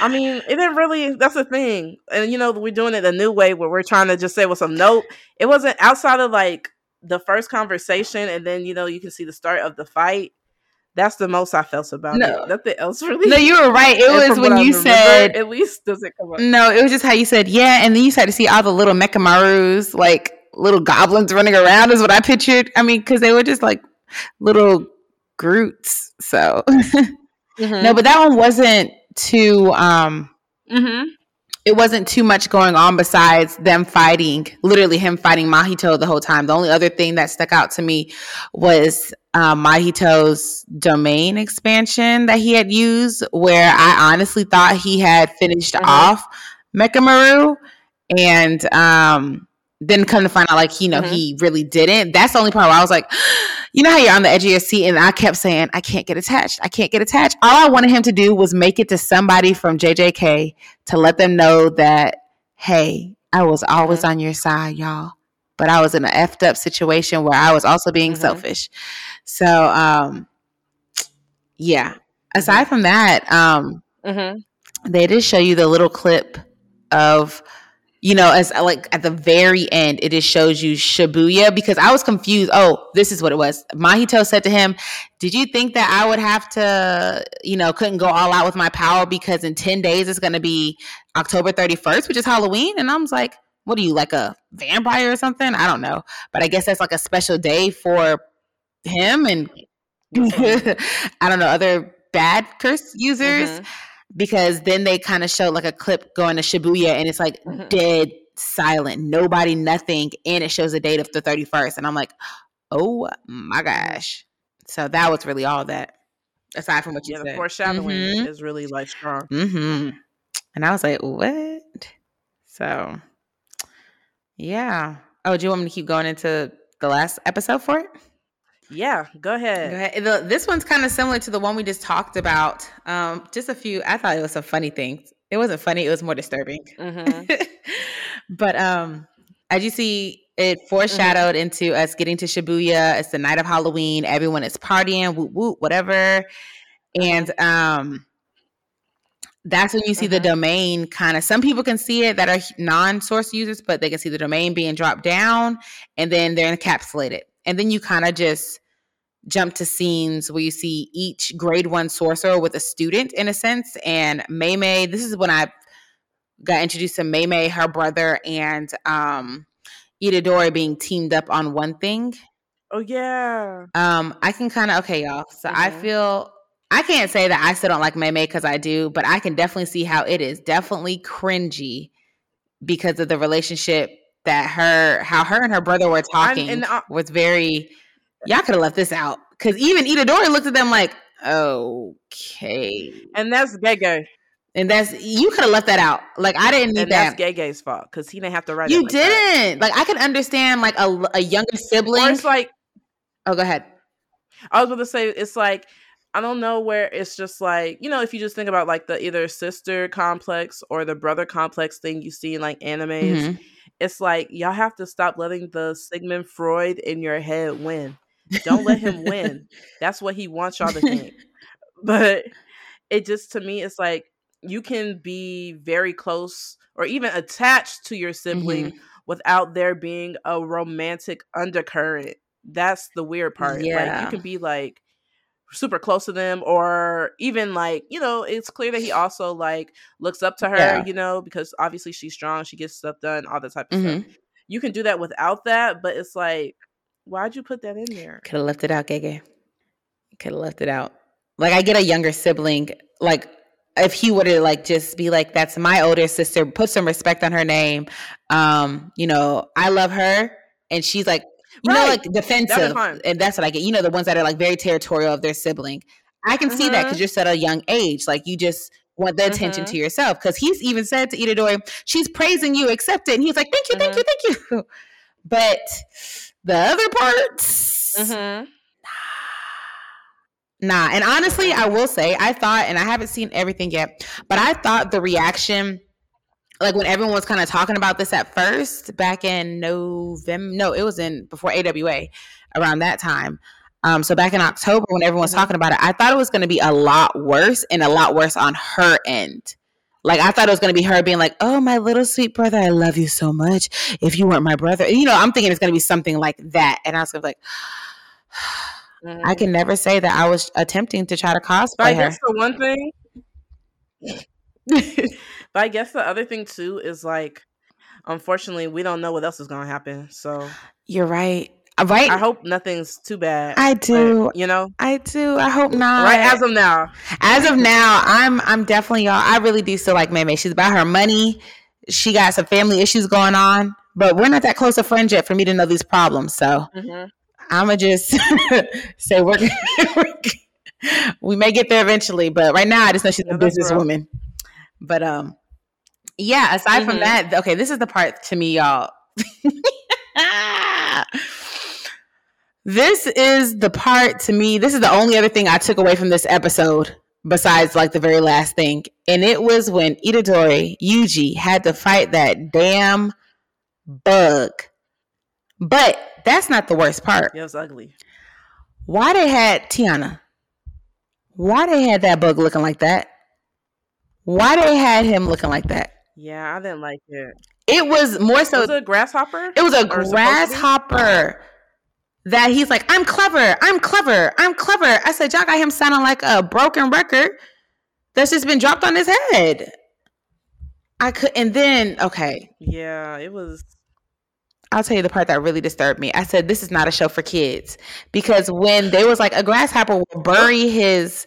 I mean, it didn't really. That's the thing, and you know, we're doing it a new way where we're trying to just say with some note. It wasn't outside of like the first conversation, and then you know you can see the start of the fight. That's the most I felt about no. it. Nothing else really. No, you were right. It was when you remember, said at least does it come up. No, it was just how you said yeah, and then you started to see all the little Mechamaru's like little goblins running around is what I pictured. I mean, because they were just like little Groots. So mm-hmm. no, but that one wasn't too um mm-hmm. It wasn't too much going on besides them fighting literally him fighting mahito the whole time the only other thing that stuck out to me was uh, mahito's domain expansion that he had used where i honestly thought he had finished mm-hmm. off mechamaru and um then come to find out like you know mm-hmm. he really didn't that's the only part where i was like you know how you're on the edge of your seat and i kept saying i can't get attached i can't get attached all i wanted him to do was make it to somebody from jjk to let them know that hey i was always mm-hmm. on your side y'all but i was in an effed up situation where i was also being mm-hmm. selfish so um yeah aside mm-hmm. from that um mm-hmm. they did show you the little clip of you know, as uh, like at the very end, it just shows you Shibuya because I was confused. Oh, this is what it was. Mahito said to him, Did you think that I would have to, you know, couldn't go all out with my power because in 10 days it's going to be October 31st, which is Halloween? And I was like, What are you, like a vampire or something? I don't know. But I guess that's like a special day for him and I don't know, other bad curse users. Mm-hmm because then they kind of show like a clip going to Shibuya and it's like mm-hmm. dead silent, nobody, nothing, and it shows the date of the 31st. And I'm like, oh my gosh. So that was really all that, aside from what you yeah, said. The foreshadowing mm-hmm. is really like strong. Mm-hmm. And I was like, what? So, yeah. Oh, do you want me to keep going into the last episode for it? Yeah, go ahead. Go ahead. The, this one's kind of similar to the one we just talked about. Um, just a few. I thought it was some funny things. It wasn't funny. It was more disturbing. Mm-hmm. but um, as you see, it foreshadowed mm-hmm. into us getting to Shibuya. It's the night of Halloween. Everyone is partying, whoop whoop, whatever. And um, that's when you see mm-hmm. the domain kind of. Some people can see it that are non-source users, but they can see the domain being dropped down, and then they're encapsulated. And then you kind of just jump to scenes where you see each grade one sorcerer with a student in a sense. And Mei Mei, this is when I got introduced to Mei Mei, her brother, and um Itadori being teamed up on one thing. Oh yeah. Um, I can kind of okay, y'all. So mm-hmm. I feel I can't say that I still don't like Mei Mei because I do, but I can definitely see how it is definitely cringy because of the relationship that her how her and her brother were talking and, uh, was very y'all could have left this out because even Itadori looked at them like okay. And that's Gege and that's you could have left that out. Like I didn't need and that. that's Gege's fault because he didn't have to write you like didn't! That. like I can understand like a, a younger sibling or it's like oh go ahead. I was going to say it's like I don't know where it's just like, you know, if you just think about like the either sister complex or the brother complex thing you see in like animes, mm-hmm it's like y'all have to stop letting the Sigmund Freud in your head win. Don't let him win. That's what he wants y'all to think. But it just to me it's like you can be very close or even attached to your sibling mm-hmm. without there being a romantic undercurrent. That's the weird part. Yeah. Like you can be like super close to them or even like you know it's clear that he also like looks up to her yeah. you know because obviously she's strong she gets stuff done all that type of mm-hmm. stuff you can do that without that but it's like why'd you put that in there could have left it out gege could have left it out like i get a younger sibling like if he would have like just be like that's my older sister put some respect on her name um you know i love her and she's like You know, like defensive, and that's what I get. You know, the ones that are like very territorial of their sibling. I can see that because Mhm. you're at a young age. Like you just want the attention to yourself. Because he's even said to Itadori, "She's praising you, accept it." And he's like, "Thank you, thank Mm-hmm. you, thank you." But the other parts, Mm-hmm. Nah, and honestly, I will say, I thought, and I haven't seen everything yet, but I thought the reaction, like when everyone was kind of talking about this at first, back in November, no, it was in before AWA, around that time. Um, so back in October, when everyone was Mhm. talking about it, I thought it was going to be a lot worse and a lot worse on her end. Like I thought it was going to be her being like, "Oh, my little sweet brother, I love you so much. If you weren't my brother, you know, I'm thinking it's going to be something like that." And I was like, I can never say that I was attempting to try to cosplay her. guess the one thing, but I guess the other thing too is like, unfortunately, we don't know what else is gonna happen. So You're right. Uh, Right? I hope nothing's too bad. I do. but, you know, I do. I hope not. right as of now. As of now, I'm I'm definitely y'all. I really do still like Mei She's about her money. She got some family issues going on, but we're not that close a friend yet for me to know these problems. So Mhm. I'ma just say we're, we may get there eventually, but right now I just know she's a Yeah, real. businesswoman. But um, yeah. Aside from Mhm. that, okay, this is the part to me, y'all. this is the part to me. This is the only other thing I took away from this episode, besides like the very last thing, and it was when Itadori Yuji had to fight that damn bug. But that's not the worst part. It was ugly. Why they had Tiana? Why they had that bug looking like that? Why they had him looking like that? Yeah, I didn't like it. It was more so. was a grasshopper? It was a Or supposed to be? grasshopper that he's like, I'm clever, I'm clever, I'm clever. I said, y'all got him sounding like a broken record that's just been dropped on his head. I could, and then okay, Yeah, it was. I'll tell you the part that really disturbed me. I said, this is not a show for kids because when there was like a grasshopper will bury his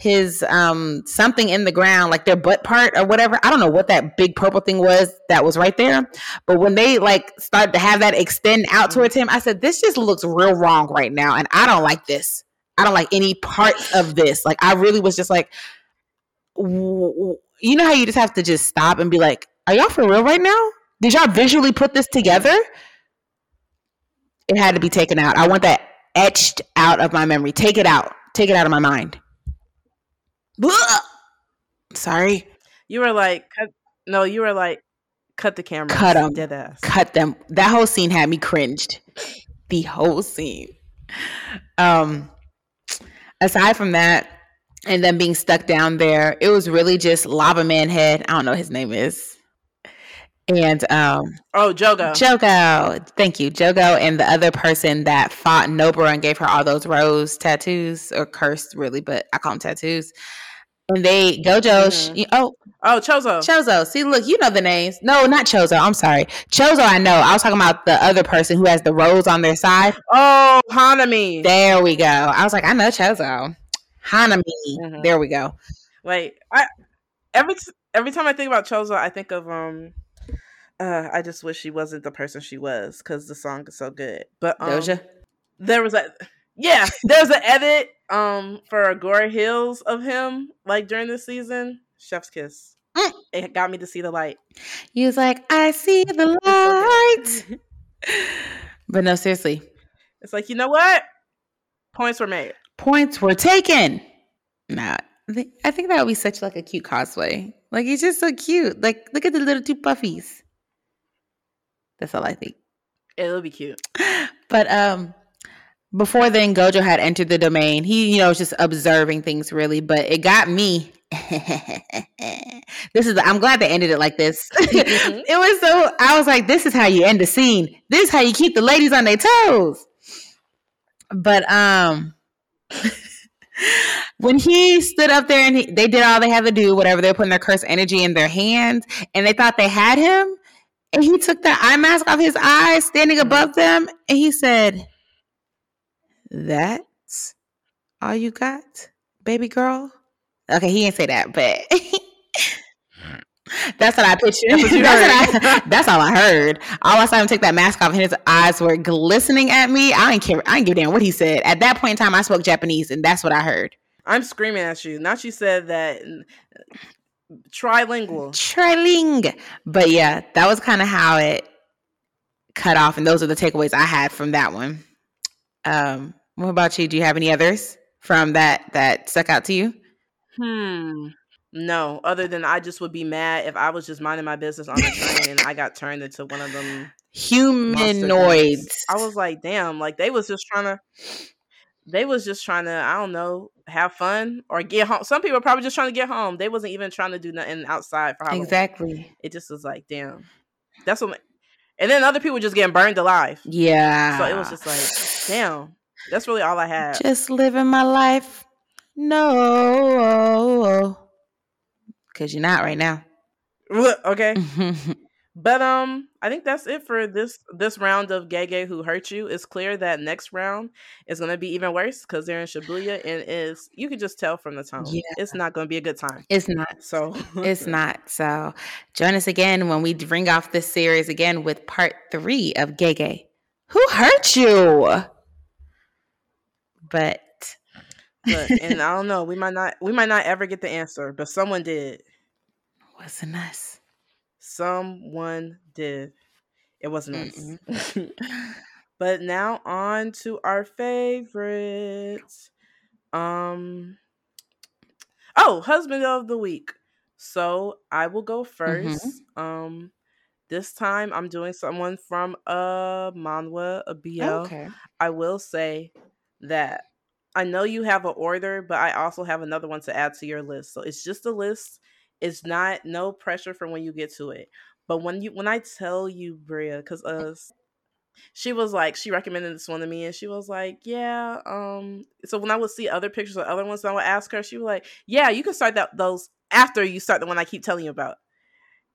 his um something in the ground like their butt part or whatever. I don't know what that big purple thing was that was right there but when they like started to have that extend out towards him i said this just looks real wrong right now and i don't like this. I don't like any part of this. Like i really was just like you know how you just have to just stop and be like are y'all for real right now? Did y'all visually put this together? It had to be taken out. I want that etched out of my memory. Take it out. Take it out of my mind Sorry. You were like, cut, no, you were like, cut the camera. Cut 'em. Dead ass. Cut them. That whole scene had me cringed. The whole scene. Um aside from that, and then being stuck down there, it was really just Lava Man Head. I don't know what his name is. And um Oh, Jogo. Jogo. Thank you. Jogo and the other person that fought Nobara and gave her all those rose tattoos, or cursed really, but I call them tattoos. And they Gojo, Mhm. oh, oh, Choso. Choso. See, look, you know the names. No, not Choso. I'm sorry. Choso, I know. I was talking about the other person who has the rose on their side. oh, Hanami. There we go. I was like, I know Choso. Hanami. Mhm. There we go. Like I every every time I think about Choso, I think of um. Uh, I just wish she wasn't the person she was because the song is so good. But um, Doja. there was a yeah, there was an edit um for Agora Hills of him like during the season. Chef's kiss. Mm. It got me to see the light. He was like, I see the light. but no, seriously. It's like you know what? Points were made. Points were taken. Nah. I think- I think that would be such like a cute cosplay. Like he's just so cute. Like look at the little two puffies. That's all I think. It'll be cute. But um before then Gojo had entered the domain. He, you know, was just observing things really, but it got me. this is I'm glad they ended it like this. Mhm. it was so I was like, this is how you end the scene. This is how you keep the ladies on their toes. But um when he stood up there and he, they did all they had to do, whatever, they were putting their cursed energy in their hands, and they thought they had him. And he took the eye mask off his eyes, standing above them, and he said, That's all you got, baby girl? Okay, he didn't say that, but That's what I pictured. That's what you That's, what I, that's all I heard. All I saw him take that mask off, and his eyes were glistening at me. I didn't care. I didn't give a damn what he said. At that point in time, I spoke Japanese, and that's what I heard. I'm screaming at you. Now she said that trilingual. Triling. But yeah, that was kind of how it cut off, and those are the takeaways I had from that one. Um, what about you? Do you have any others from that that stuck out to you? Hmm. No, other than I just would be mad if I was just minding my business on the train and I got turned into one of them Humanoids. I was like, damn, like they was just trying to they was just trying to, I don't know, have fun or get home. Some people were probably just trying to get home. They wasn't even trying to do nothing outside for Halloween. exactly. It just was like, damn. That's what and then other people just getting burned alive. Yeah. So it was just like, damn. That's really all I have. just living my life. No, because you're not right now. okay. But um, I think that's it for this this round of Gege Who Hurt You. It's clear that next round is gonna be even worse because they're in Shibuya and is you can just tell from the tone. Yeah. It's not gonna be a good time. it's not. So It's not. So join us again when we bring off this series again with part three of Gege. Who hurt you? But but, and I don't know, we might not we might not ever get the answer, but someone did. wasn't us. Someone did. It wasn't us. but now on to our favorites. Um Oh, husband of the week. So I will go 1st Um this time I'm doing someone from a manhwa, a BL. Okay. I will say that I know you have an order, but I also have another one to add to your list. So it's just a list. It's not no pressure for when you get to it. But when you when I tell you, Bria, because uh she was like she recommended this one to me and she was like, Yeah, um so when I would see other pictures of other ones I would ask her, she was like, Yeah, you can start that those after you start the one I keep telling you about.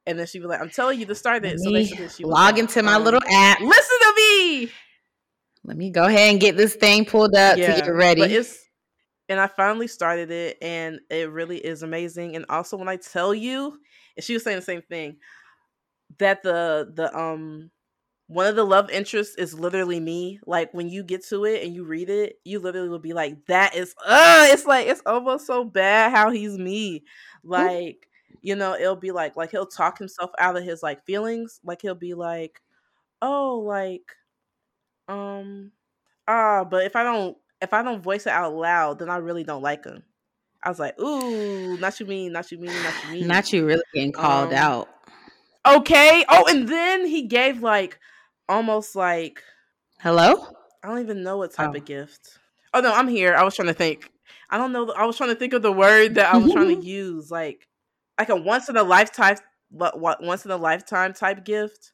And then she was like, I'm telling you to start it. So basically she was log like, into my um, little app. Listen to me. Let me go ahead and get this thing pulled up to get ready. And I finally started it and it really is amazing. And also when I tell you, and she was saying the same thing, that the the um one of the love interests is literally me. Like when you get to it and you read it, you literally will be like, that is uh it's like it's almost so bad how he's me. Like, you know, it'll be like like he'll talk himself out of his like feelings. Like he'll be like, oh, like um ah, but if I don't if I don't voice it out loud, then I really don't like him. I was like, ooh, not you mean, not you mean, not you mean. Not you really getting called Um, out. Okay. Oh, and then he gave like almost like Hello? I don't even know what type Oh. of gift. Oh no, I'm here. I was trying to think. I don't know. I was trying to think of the word that I was trying to use, like like a once in a lifetime, once in a lifetime type gift.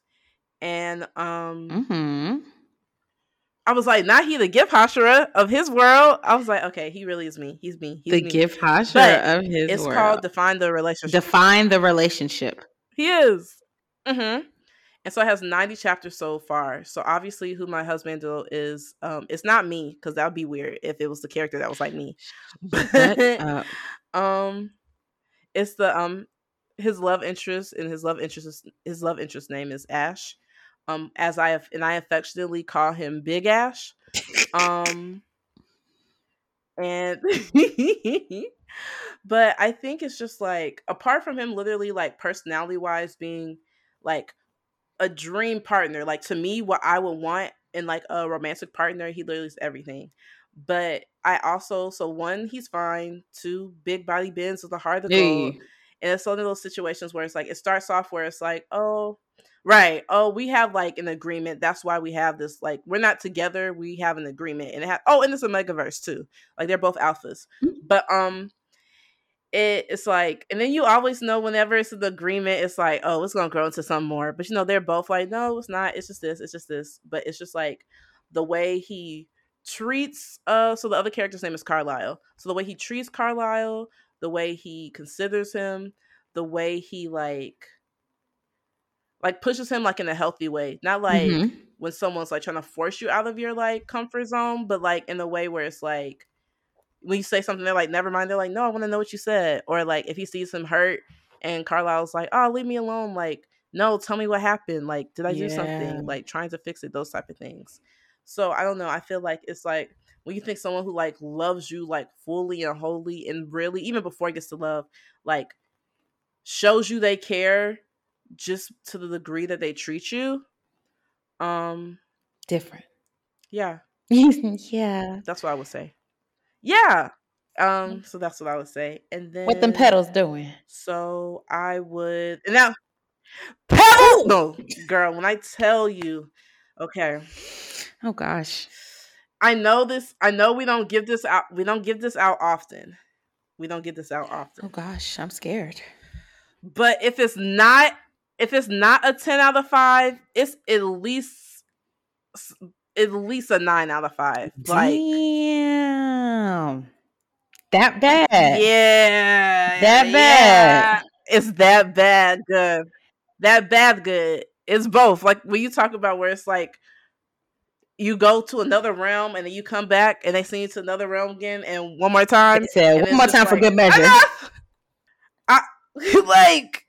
And um, Mm-hmm. I was like, not he the gift Hashira of his world. I was like, okay, he really is me. He's me. He's The me. gift Hashira But of his world. It's world. called define the relationship. Define the relationship. He is. Mm-hmm. And so it has 90 chapters so far. So obviously who my husband is um it's not me, because that would be weird if it was the character that was like me. Up. um it's the um his love interest and his love interest his love interest name is Ash. Um as I have and I affectionately call him Big Ash. Um and but I think it's just like apart from him literally like personality wise being like a dream partner, like to me what I would want in like a romantic partner, he literally is everything. But I also so one, he's fine. Two, big body bends with the heart of gold. Hey. And it's one of those situations where it's like it starts off where it's like, oh, right, oh, we have like an agreement. That's why we have this. Like, we're not together. We have an agreement, and it ha- oh, and it's a omegaverse too. Like they're both alphas, Mm. but um, it, it's like, and then you always know whenever it's an agreement, it's like, oh, it's gonna grow into something more. But you know, they're both like, no, it's not. It's just this. It's just this. But it's just like the way he treats. Uh, so the other character's name is Carlisle. So the way he treats Carlisle, the way he considers him, the way he like like pushes him like in a healthy way. Not like Mhm. when someone's like trying to force you out of your like comfort zone, but like in a way where it's like when you say something, they're like, never mind. They're like, no, I want to know what you said. Or like if he sees him hurt and Carlisle's like, "Oh, leave me alone." Like, no, tell me what happened. Like, did I do something? Like, trying to fix it. Those type of things. So I don't know. I feel like it's like when you think someone who like loves you like fully and wholly and really even before it gets to love, like shows you they care just to the degree that they treat you. Um, Different. yeah, yeah. that's what I would say. Yeah. Um, so that's what I would say. And then What them pedals doing? So I would and now pedal no girl, when I tell you, okay. Oh gosh. I know this. I know we don't give this out. We don't give this out often. We don't get this out often. Oh gosh. I'm scared. But if it's not, if it's not a ten out of five, it's at least, at least a nine out of five. Like, Damn. That bad. yeah, That yeah. bad. It's that bad good. That bad good. It's both. Like when you talk about where it's like you go to another realm and then you come back and they send you to another realm again and one more time. Said, one more time for good measure. I like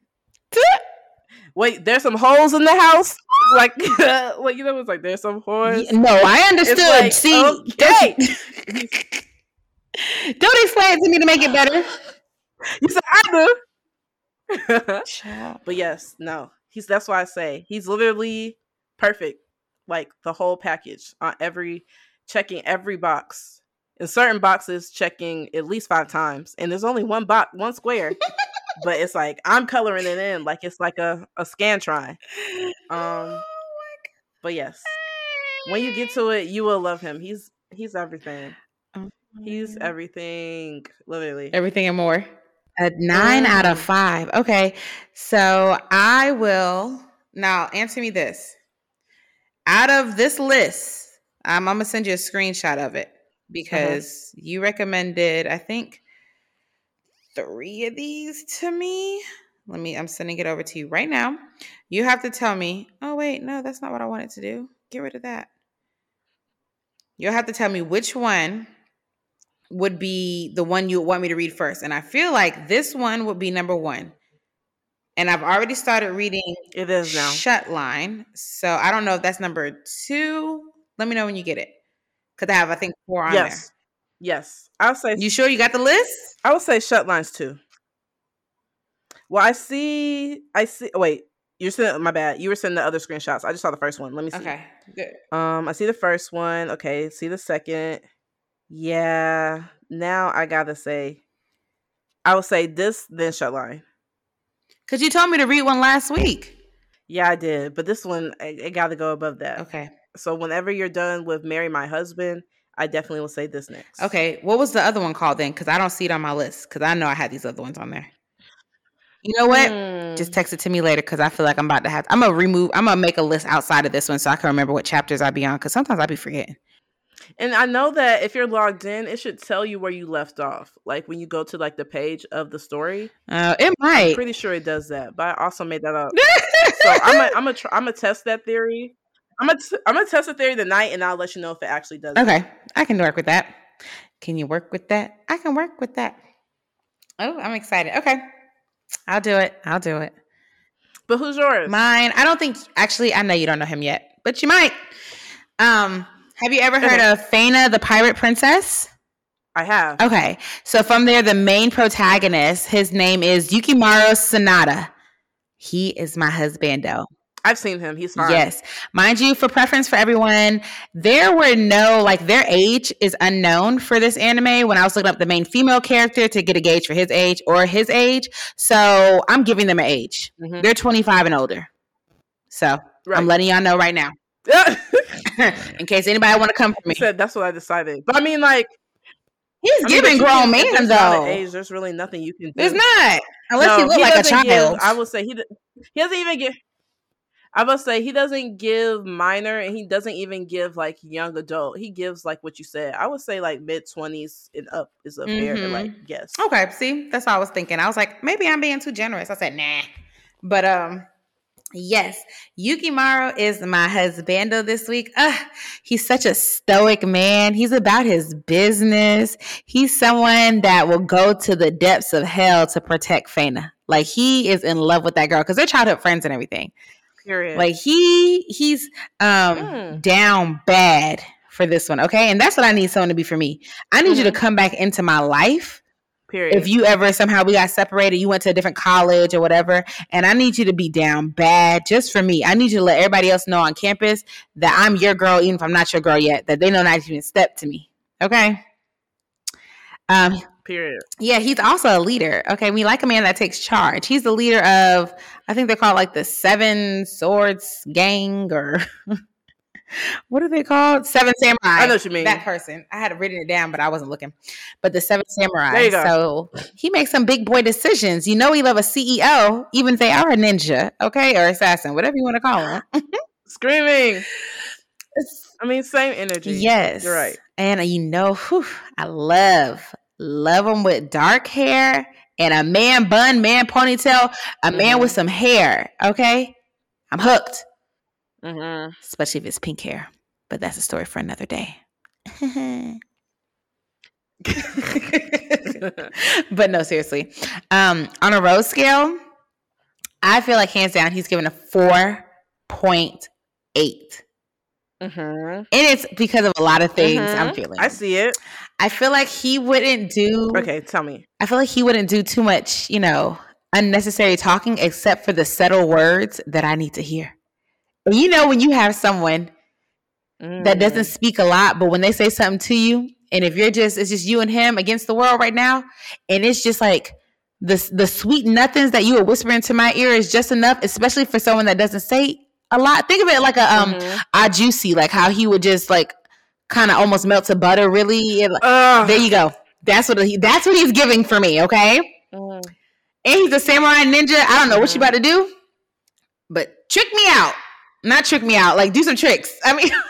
wait, there's some holes in the house. Like, like you know, it's like there's some holes. Yeah, No, I understood. Like, See, okay. don't, don't explain it to me to make it better. you said I do. But yes, no. He's that's why I say he's literally perfect. Like the whole package on every checking every box. In certain boxes checking at least five times. And there's only one box one square. But it's like I'm coloring it in like it's like a, a scantron. Um but yes. When you get to it, you will love him. He's he's everything. He's everything. Literally. everything and more. A nine out of Mm. five. Okay. So I will now answer me this. Out of this list, um, I'm gonna send you a screenshot of it because you recommended, I think, three of these to me. Let me, I'm sending it over to you right now. You have to tell me, oh, wait, no, that's not what I wanted to do. Get rid of that. You'll have to tell me which one would be the one you want me to read first. And I feel like this one would be number one. And I've already started reading It is now. Shut Line. So I don't know if that's number two. Let me know when you get it. Because I have, I think, four on Yes. Yes. I'll say. You sure you got the list? I would say shut lines too. Well, I see. I see. oh, Wait, you're sending. My bad. You were sending the other screenshots. I just saw the first one. Let me see. Okay. Good. Um, I see the first one. Okay, see the second. Yeah. Now I gotta say, I would say this, then shut line. Because you told me to read one last week. Yeah, I did, but this one it, it got to go above that. Okay. So whenever you're done with "Marry My Husband," I definitely will say this next. Okay. What was the other one called then? Because I don't see it on my list. Because I know I had these other ones on there. You know what? Hmm. Just text it to me later because I feel like I'm about to have. I'm gonna remove. I'm gonna make a list outside of this one so I can remember what chapters I be on. Because sometimes I be forgetting. And I know that if you're logged in, it should tell you where you left off. Like when you go to like the page of the story. Uh, it I'm might. pretty sure it does that, but I also made that up. So I'm gonna I'm gonna try, I'm gonna test that theory. I'm gonna t- I'm gonna test the theory tonight, and I'll let you know if it actually does. it. okay, I can work with that. Can you work with that? I can work with that. Oh, I'm excited. Okay, I'll do it. I'll do it. But who's yours? Mine. I don't think. Actually, I know you don't know him yet, but you might. Um, have you ever heard Okay. of Fena the Pirate Princess? I have. Okay, so from there, the main protagonist, his name is Yukimaru Sanada. He is my husbando. I've seen him. He's fine. Yes. Mind you, for preference for everyone, there were no, like, their age is unknown for this anime when I was looking up the main female character to get a gauge for his age or his age. So I'm giving them an age. Mhm. They're 25 and older. So Right. I'm letting y'all know right now. In case anybody want to come for me. Said that's what I decided. But I mean, like, He's I mean, giving grown man, though. Age, there's really nothing you can do. There's not. Unless No, he look like a child. Give, I will say he he doesn't even give. I will say he doesn't give minor, and he doesn't even give like young adult. He gives like what you said. I would say like mid twenties and up is a fair Mhm. like guess. Okay, see, that's what I was thinking. I was like, maybe I'm being too generous. I said, nah. But um, Yes, Yukimaru is my husbando this week. Ugh, he's such a stoic man. He's about his business. He's someone that will go to the depths of hell to protect Fena. Like he is in love with that girl because they're childhood friends and everything. Period. Like he he's um Mm. down bad for this one, okay? And that's what I need someone to be for me. I need you to Mhm. come back into my life Period. if you ever somehow we got separated, you went to a different college or whatever, and I need you to be down bad just for me. I need you to let everybody else know on campus that I'm your girl, even if I'm not your girl yet, that they know not even step to me. Okay. Um, Period. yeah, he's also a leader. Okay, we like a man that takes charge. He's the leader of, I think they're called like the Seven Swords Gang, or what are they called? Seven Samurai. I know what you mean. That person. I had written it down, but I wasn't looking. But the Seven Samurai. There you go. So he makes some big boy decisions. You know, he love a CEO, even if they are a ninja, okay, or assassin, whatever you want to call him. Screaming. I mean, same energy. Yes, You're right. And uh, you know, whew, I love love them with dark hair and a man bun, man ponytail, a man Mhm. with some hair. Okay, I'm hooked, hmm especially if it's pink hair. But that's a story for another day. but no, seriously. Um, on a rose scale, I feel like hands down he's given a four point eight. hmm And it's because of a lot of things I'm Mhm. feeling. I see it. I feel like he wouldn't do. Okay, tell me. I feel like he wouldn't do too much, you know, unnecessary talking, except for the subtle words that I need to hear. And you know, when you have someone that doesn't Mm. speak a lot, but when they say something to you, and if you're just it's just you and him against the world right now, and it's just like the the sweet nothings that you would whisper into my ear is just enough, especially for someone that doesn't say a lot. Think of it like a um Mhm. a juicy, like how he would just like kind of almost melt to butter. Really, there you go. That's what he. That's what he's giving for me. Okay, Mm. and he's a samurai ninja. I don't know what you Mhm. about to do, but trick me out. Not trick me out. Like do some tricks. I mean.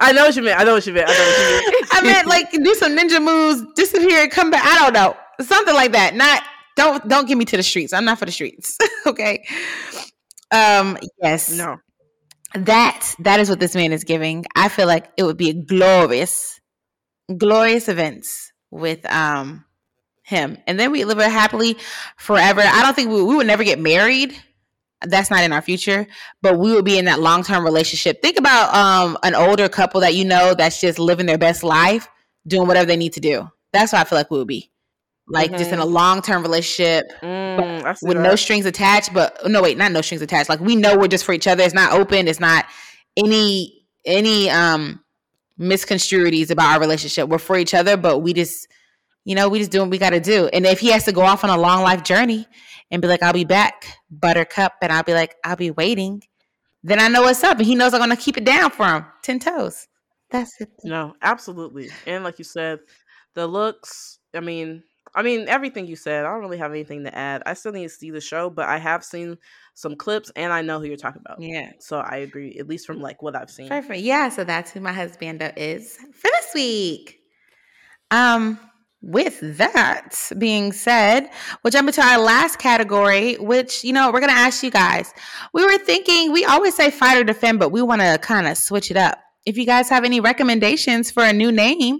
I know what you meant. I know what you meant. I know what you meant. I meant like do some ninja moves, disappear, come back. I don't know, something like that. Not don't don't get me to the streets. I'm not for the streets. okay. Um. Yes. no. That that is what this man is giving. I feel like it would be a glorious, glorious events with um him, and then we live happily forever. I don't think we, we would never get married. That's not in our future, but we would be in that long term relationship. Think about um an older couple that you know that's just living their best life, doing whatever they need to do. That's what I feel like we would be, like just in a long term relationship Mm, with that. no strings attached. But no, wait, not no strings attached. Like we know we're just for each other. It's not open. It's not any any um misconstruities about our relationship. We're for each other, but we just you know we just do what we got to do. And if he has to go off on a long life journey and be like, "I'll be back, Buttercup," and I'll be like, "I'll be waiting," then I know what's up, and he knows I'm gonna keep it down for him, ten toes. That's it. No, absolutely. And like you said, the looks, I mean, I mean everything you said, I don't really have anything to add. I still need to see the show, but I have seen some clips and I know who you're talking about. Yeah. So I agree, at least from like what I've seen. Perfect. Yeah, so that's who my husband is for this week. Um, with that being said, we'll jump into our last category, which you know we're gonna ask you guys. We were thinking we always say fight or defend, but we want to kind of switch it up. If you guys have any recommendations for a new name,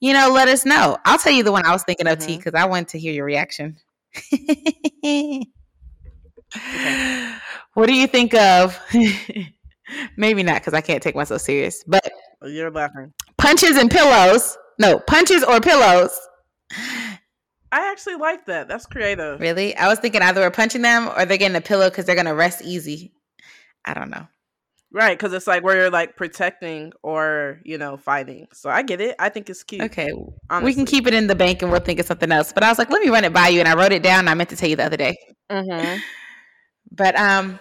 you know, let us know. I'll tell you the one I was thinking of, T, Mhm. because I want to hear your reaction. What do you think of? Maybe not, because I can't take myself serious. But Oh, You're laughing. punches and pillows. No, punches or pillows. I actually like that. That's creative. Really? I was thinking either we're punching them or they're getting a pillow because they're gonna rest easy. I don't know. Right, because it's like where you're like protecting or, you know, fighting. So I get it. I think it's cute. Okay, we can keep it in the bank and we'll think of something else. But I was like, let me run it by you, and I wrote it down. I meant to tell you the other day. hmm But um,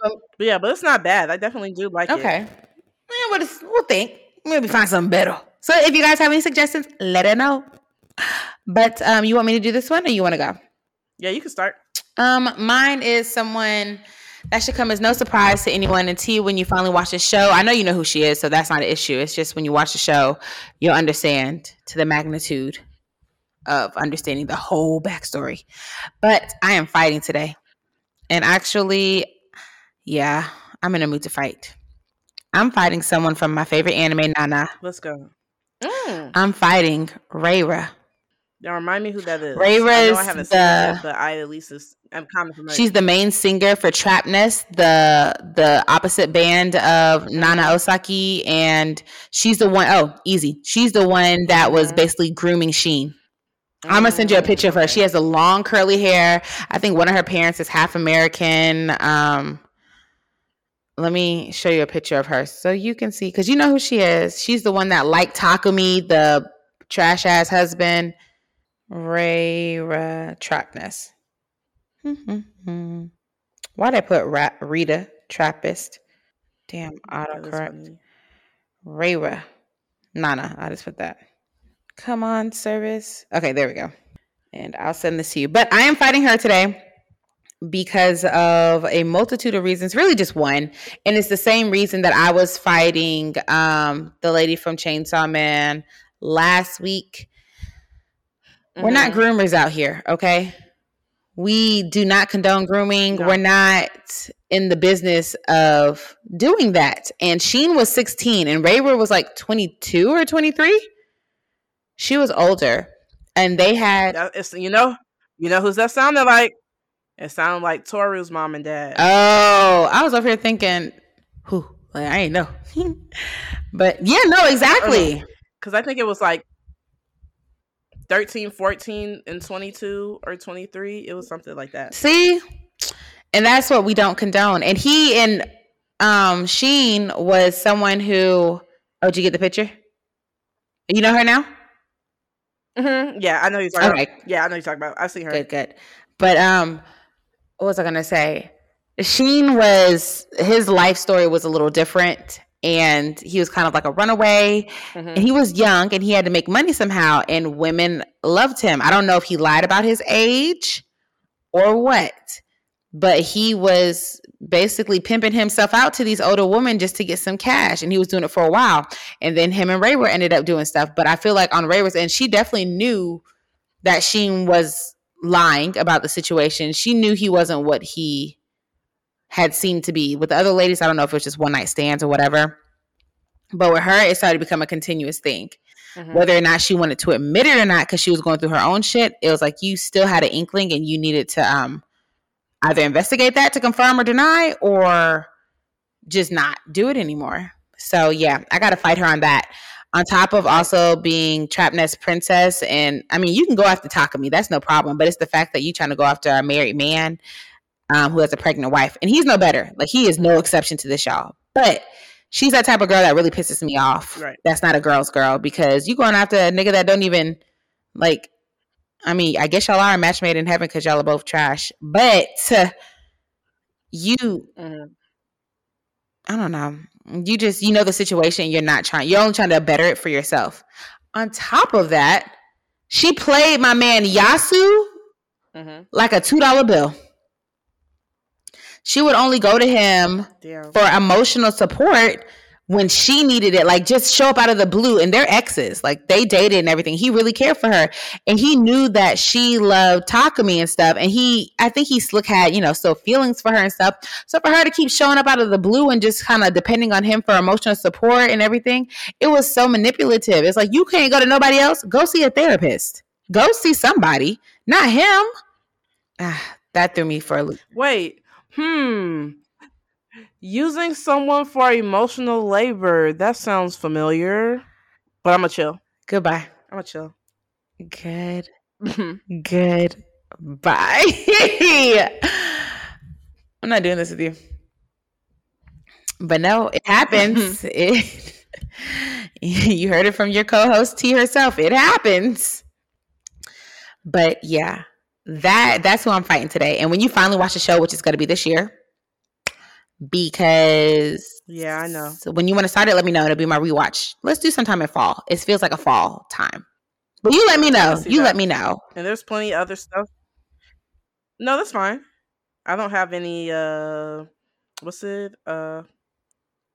But yeah, but it's not bad. I definitely do like it. okay. Yeah, but it's, we'll think. Maybe find something better. So if you guys have any suggestions, let us know. But um, you want me to do this one, or you want to go? Yeah, you can start. Um, mine is someone that should come as no surprise to anyone until when you finally watch the show. I know you know who she is, so that's not an issue. It's just when you watch the show, you'll understand to the magnitude of understanding the whole backstory. But I am fighting today. And actually, Yeah, I'm in a mood to fight. I'm fighting someone from my favorite anime, Nana. Let's go. Mm. I'm fighting Reira. Now remind me who that is. Reira's I know I haven't seen the- it, yet, but I at least is, I'm kind of familiar. She's the main singer for Trapnest, the the opposite band of Nana Osaki, and she's the one oh easy. She's the one that was basically grooming Shin. I'm gonna send you a Mm, picture of her. She has the long curly hair. I think one of her parents is half American. Um, let me show you a picture of her so you can see because you know who she is. She's the one that liked Takumi, the trash ass husband. Reira Trapnest. Why'd I put Ra- Rita Trappist? Damn, autocorrect. Reira. Nana. I just put that. Come on, service. Okay, there we go. And I'll send this to you. But I am fighting her today because of a multitude of reasons, really just one. And it's the same reason that I was fighting um, the lady from Chainsaw Man last week. We're not Mhm. groomers out here, okay? We do not condone grooming. No. We're not in the business of doing that. And Shin was 16 and Reira was like 22 or 23. She was older. And they had it's, you know, you know who's that sounded like? It sounded like Toru's mom and dad. Oh, I was over here thinking, who? Like, I ain't know. but yeah, no, exactly. Uh, because I think it was like 13, 14, and 22 or 23. It was something like that. See? And that's what we don't condone. And he and um Shin was someone who oh, did you get the picture? You know her now? hmm Yeah, I know you're talking Okay. about. Yeah, I know you're talking about. I've seen her. Good, good. But um, what was I gonna say? Shin was his life story was a little different, and he was kind of like a runaway, Mhm. and he was young, and he had to make money somehow, and women loved him. I don't know if he lied about his age or what, but he was basically pimping himself out to these older women just to get some cash, and he was doing it for a while, and then him and Reira ended up doing stuff. But I feel like on Ray was, and she definitely knew that Shin was lying about the situation. She knew he wasn't what he had seemed to be. With the other ladies, I don't know if it was just one night stands or whatever. But with her, it started to become a continuous thing. Mhm. Whether or not she wanted to admit it or not, because she was going through her own shit, it was like you still had an inkling and you needed to um either investigate that to confirm or deny or just not do it anymore. So yeah, I gotta fight her on that. On top of also being Trapnest Princess, and I mean, you can go after Takumi, that's no problem. But it's the fact that you trying to go after a married man um, who has a pregnant wife, and he's no better. Like he is no exception to this, y'all. But she's that type of girl that really pisses me off. Right. That's not a girl's girl because you going after a nigga that don't even like. I mean, I guess y'all are a match made in heaven because y'all are both trash. But uh, you Mhm. I don't know. You just you know the situation. You're not trying. You're only trying to better it for yourself. On top of that, she played my man Yasu Mhm. like a two dollar bill. She would only go to him Damn. for emotional support when she needed it. Like just show up out of the blue. And they're exes. Like they dated and everything. He really cared for her. And he knew that she loved Takumi and stuff. And he I think he slick had, you know, still feelings for her and stuff. So for her to keep showing up out of the blue and just kind of depending on him for emotional support and everything, it was so manipulative. It's like you can't go to nobody else. Go see a therapist. Go see somebody, not him. Ah, that threw me for a loop. Wait. Hmm. Using someone for emotional labor. That sounds familiar. But I'm going to chill. Goodbye. I'm going to chill. Good. Mhm. Good. Bye. I'm not doing this with you. But no, it happens. it, you heard it from your co-host T herself. It happens. But yeah, that that's who I'm fighting today. And when you finally watch the show, which is going to be this year, because Yeah, I know. So when you want to start it, let me know. It'll be my rewatch. Let's do sometime in fall. It feels like a fall time. But you let me know. You that. let me know. And there's plenty of other stuff. No, that's fine. I don't have any uh what's it? Uh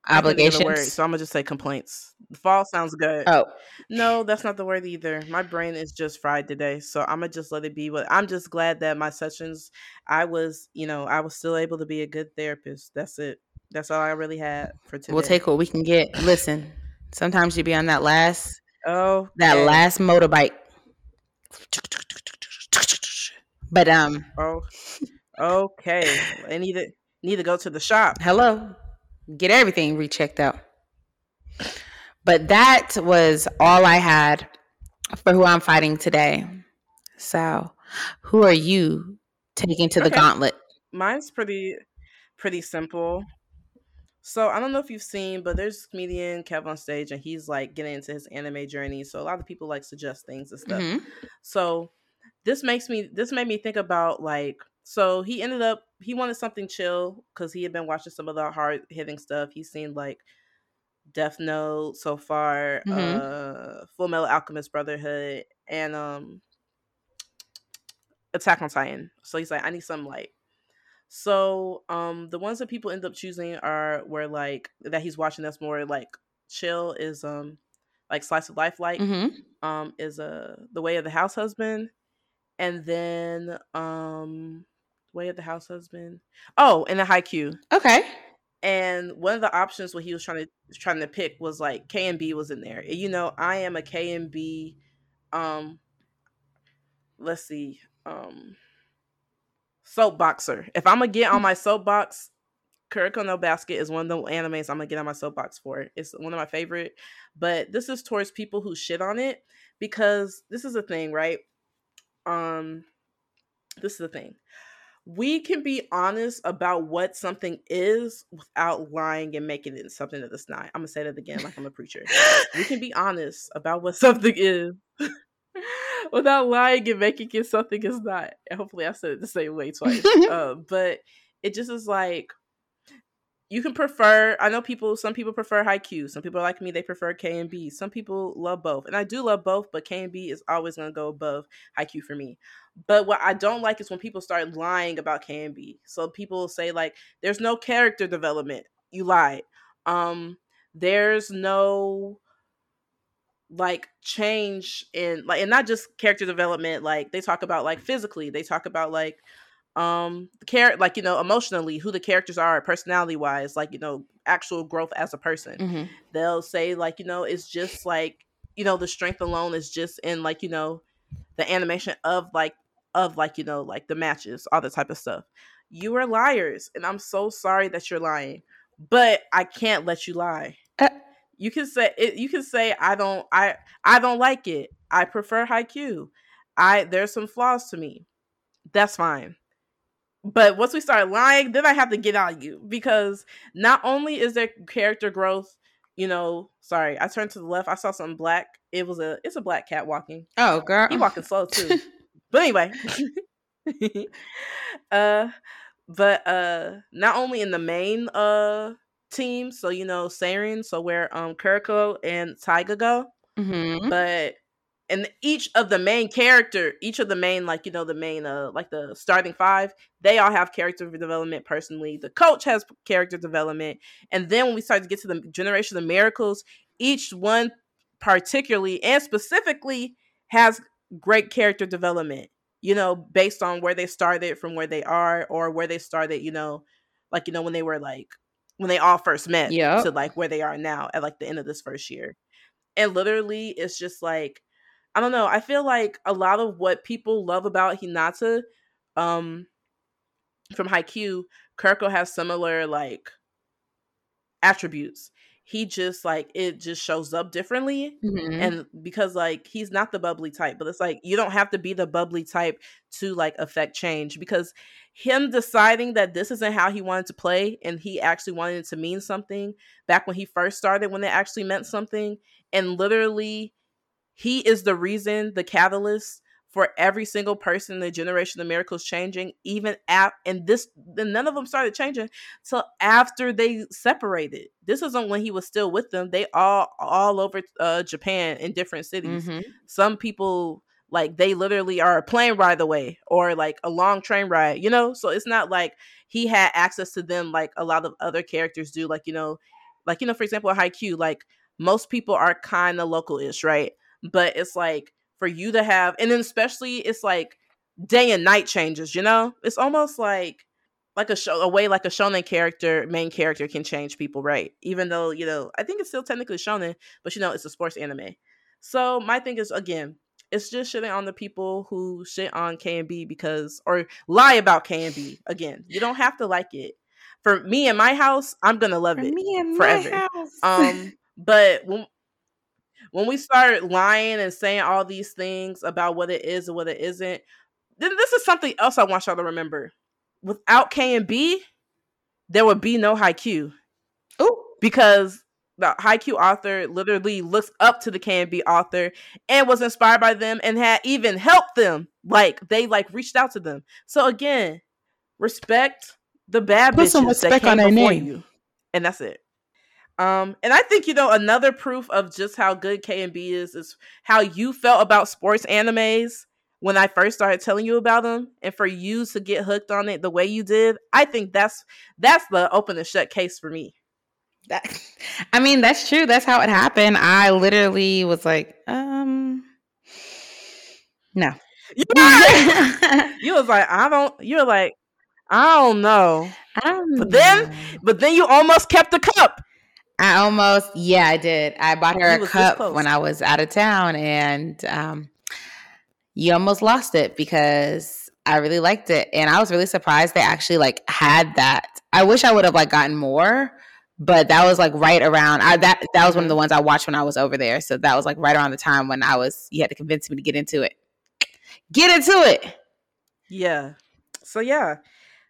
obligations. Word, so I'm gonna just say complaints. Fall sounds good. Oh no, that's not the word either. My brain is just fried today, so I'm gonna just let it be. What I'm just glad that my sessions, I was, you know, I was still able to be a good therapist. That's it. That's all I really had for today. We'll take what we can get. Listen, sometimes you be on that last, oh, that last motorbike. But um, oh, okay. I need to need to go to the shop. Hello, get everything rechecked out. But that was all I had for who I'm fighting today. So, who are you taking to the okay. gauntlet? Mine's pretty pretty simple. So I don't know if you've seen, but there's comedian Kev on stage, and he's like getting into his anime journey. So a lot of people like suggest things and stuff. Mm-hmm. So this makes me this made me think about like so he ended up he wanted something chill because he had been watching some of the hard hitting stuff. He's seen like Death Note so far, mm-hmm. uh Full Metal Alchemist Brotherhood, and um Attack on Titan. So he's like, I need some light. So um the ones that people end up choosing are where like that he's watching that's more like chill is um like slice of life like mm-hmm. um is uh the way of the house husband and then um way of the house husband oh and the Haikyuu okay and one of the options what he was trying to trying to pick was like k and b was in there you know i am a k and b um let's see um soapboxer. If I'm gonna get on my soapbox, Kuroko no Basket is one of the animes I'm gonna get on my soapbox for. It's one of my favorite, but this is towards people who shit on it because this is a thing, right? Um, this is the thing. We can be honest about what something is without lying and making it something that it's not. I'm gonna say that again, like I'm a preacher. we can be honest about what something is without lying and making it something it's not. And hopefully, I said it the same way twice. uh, but it just is like you can prefer. I know people. Some people prefer Haikyuu Some people like me. They prefer K and B. Some people love both, and I do love both. But K and B is always going to go above Haikyuu for me. But what I don't like is when people start lying about K and B. So people say like, "There's no character development." You lied. Um, there's no like change in like and not just character development like they talk about like physically they talk about like um the care like you know emotionally who the characters are personality wise like you know actual growth as a person mm-hmm. they'll say like you know it's just like you know the strength alone is just in like you know the animation of like of like you know like the matches all the type of stuff you are liars and i'm so sorry that you're lying but i can't let you lie uh- you can say it, you can say I don't I I don't like it. I prefer Haikyuu. I there's some flaws to me. That's fine. But once we start lying, then I have to get on you because not only is there character growth, you know, sorry, I turned to the left, I saw something black. It was a it's a black cat walking. Oh girl. He walking slow too. but anyway. uh but uh not only in the main uh team. So you know, Seirin, so where um Kuroko and Taiga go. Mm-hmm. But and each of the main character, each of the main like you know the main uh like the starting five, they all have character development personally. The coach has character development, and then when we start to get to the generation of miracles, each one particularly and specifically has great character development. You know, based on where they started from where they are, or where they started. You know, like you know when they were like when they all first met yeah to like where they are now at like the end of this first year and literally it's just like i don't know i feel like a lot of what people love about hinata um from Haikyuu, Kuroko has similar like attributes he just like it just shows up differently mm-hmm. and because like he's not the bubbly type but it's like you don't have to be the bubbly type to like affect change because him deciding that this isn't how he wanted to play and he actually wanted it to mean something back when he first started when it actually meant something and literally he is the reason the catalyst for every single person in the generation of miracles changing even at and this then none of them started changing till after they separated this wasn't when he was still with them they all all over uh, japan in different cities mm-hmm. some people like they literally are a plane ride away or like a long train ride you know so it's not like he had access to them like a lot of other characters do like you know Like, you know, for example, Haikyuu, like most people are kind of local-ish, right? But it's like for you to have and then especially it's like day and night changes, you know? It's almost like like a show a way like a shonen character main character can change people right even though you know i think it's still technically shonen but you know it's a sports anime so my thing is again it's just shitting on the people who shit on k and b because or lie about k and b again you don't have to like it for me and my house i'm gonna love For it me and forever. my house. um but when when we start lying and saying all these things about what it is and what it isn't then this is something else i want y'all to remember without K and B, there would be no Haikyuu Ooh. because the Haikyuu author literally looks up to the K and B author and was inspired by them and had even helped them. Like they like reached out to them. So again, respect the bad Put some bitches that respect came before name. you, and that's it. Um, and I think you know another proof of just how good K and B is is how you felt about sports animes when I first started telling you about them, and for you to get hooked on it the way you did. I think that's that's the open and shut case for me. That, I mean, that's true. That's how it happened. I literally was like, um, no. You, was like, I don't. You were like, I don't know. Um, But then- But then you almost kept the cup. I almost, yeah, I did. I bought her You a cup when I was out of town, and um, you almost lost it because I really liked it, and I was really surprised they actually like had that. I wish I would have like gotten more, but that was like right around. I that that was one of the ones I watched when I was over there, so that was like right around the time when I was. You had to convince me to get into it. Get into it. Yeah. So yeah,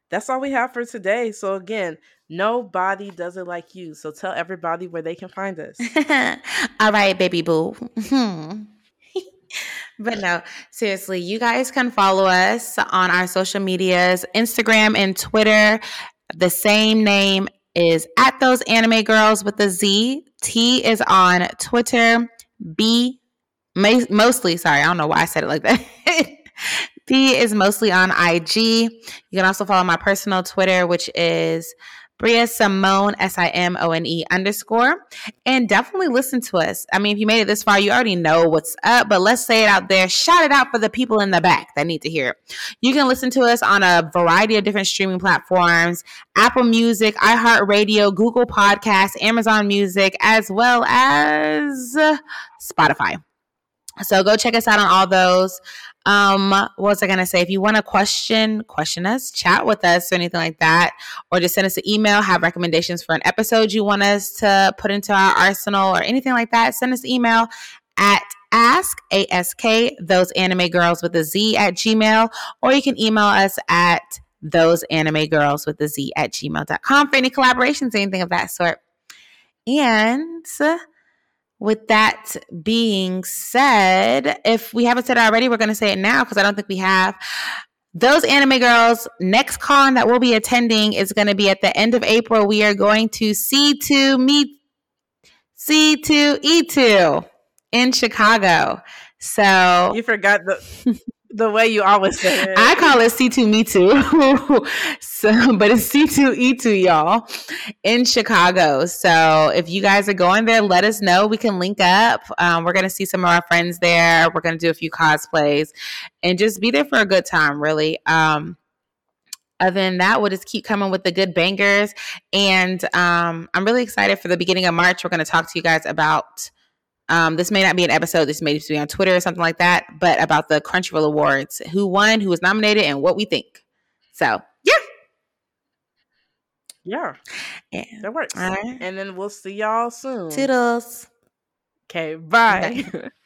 that's all we have for today. So again, nobody does it like you. So tell everybody where they can find us. All right, baby boo. but no, seriously, you guys can follow us on our social medias Instagram and Twitter. The same name is at those anime girls with a Z. T is on Twitter. B, mostly, sorry, I don't know why I said it like that. B is mostly on IG. You can also follow my personal Twitter, which is Bria Simone, S I M O N E underscore and definitely listen to us. I mean, if you made it this far, you already know what's up, but let's say it out there. Shout it out for the people in the back that need to hear it. You can listen to us on a variety of different streaming platforms Apple Music, iHeartRadio, Google Podcasts, Amazon Music, as well as Spotify. So go check us out on all those. Um, what was I gonna say? If you want to question, question us, chat with us, or anything like that, or just send us an email, have recommendations for an episode you want us to put into our arsenal or anything like that, send us an email at ask ask those anime girls with a z at gmail or you can email us at those anime girls with a z at gmail.com for any collaborations anything of that sort and with that being said if we haven't said it already we're going to say it now because i don't think we have. Those anime girls next con that we'll be attending is going to be at the end of april. We are going to c2 meet c2e2 in chicago. So You forgot the the way you always say it. I call it C2 Me Too. so, but it's C2E2, y'all, in Chicago. So if you guys are going there, let us know. We can link up. Um, we're going to see some of our friends there. We're going to do a few cosplays and just be there for a good time, really. Um, other than that, we'll just keep coming with the good bangers. And um, I'm really excited for the beginning of March. We're going to talk to you guys about um, this may not be an episode. This may just be on Twitter or something like that. But about the Crunchyroll Awards, who won, who was nominated, and what we think. So yeah, yeah, yeah. that works. Right. And then we'll see y'all soon. Toodles. Okay, bye. Bye.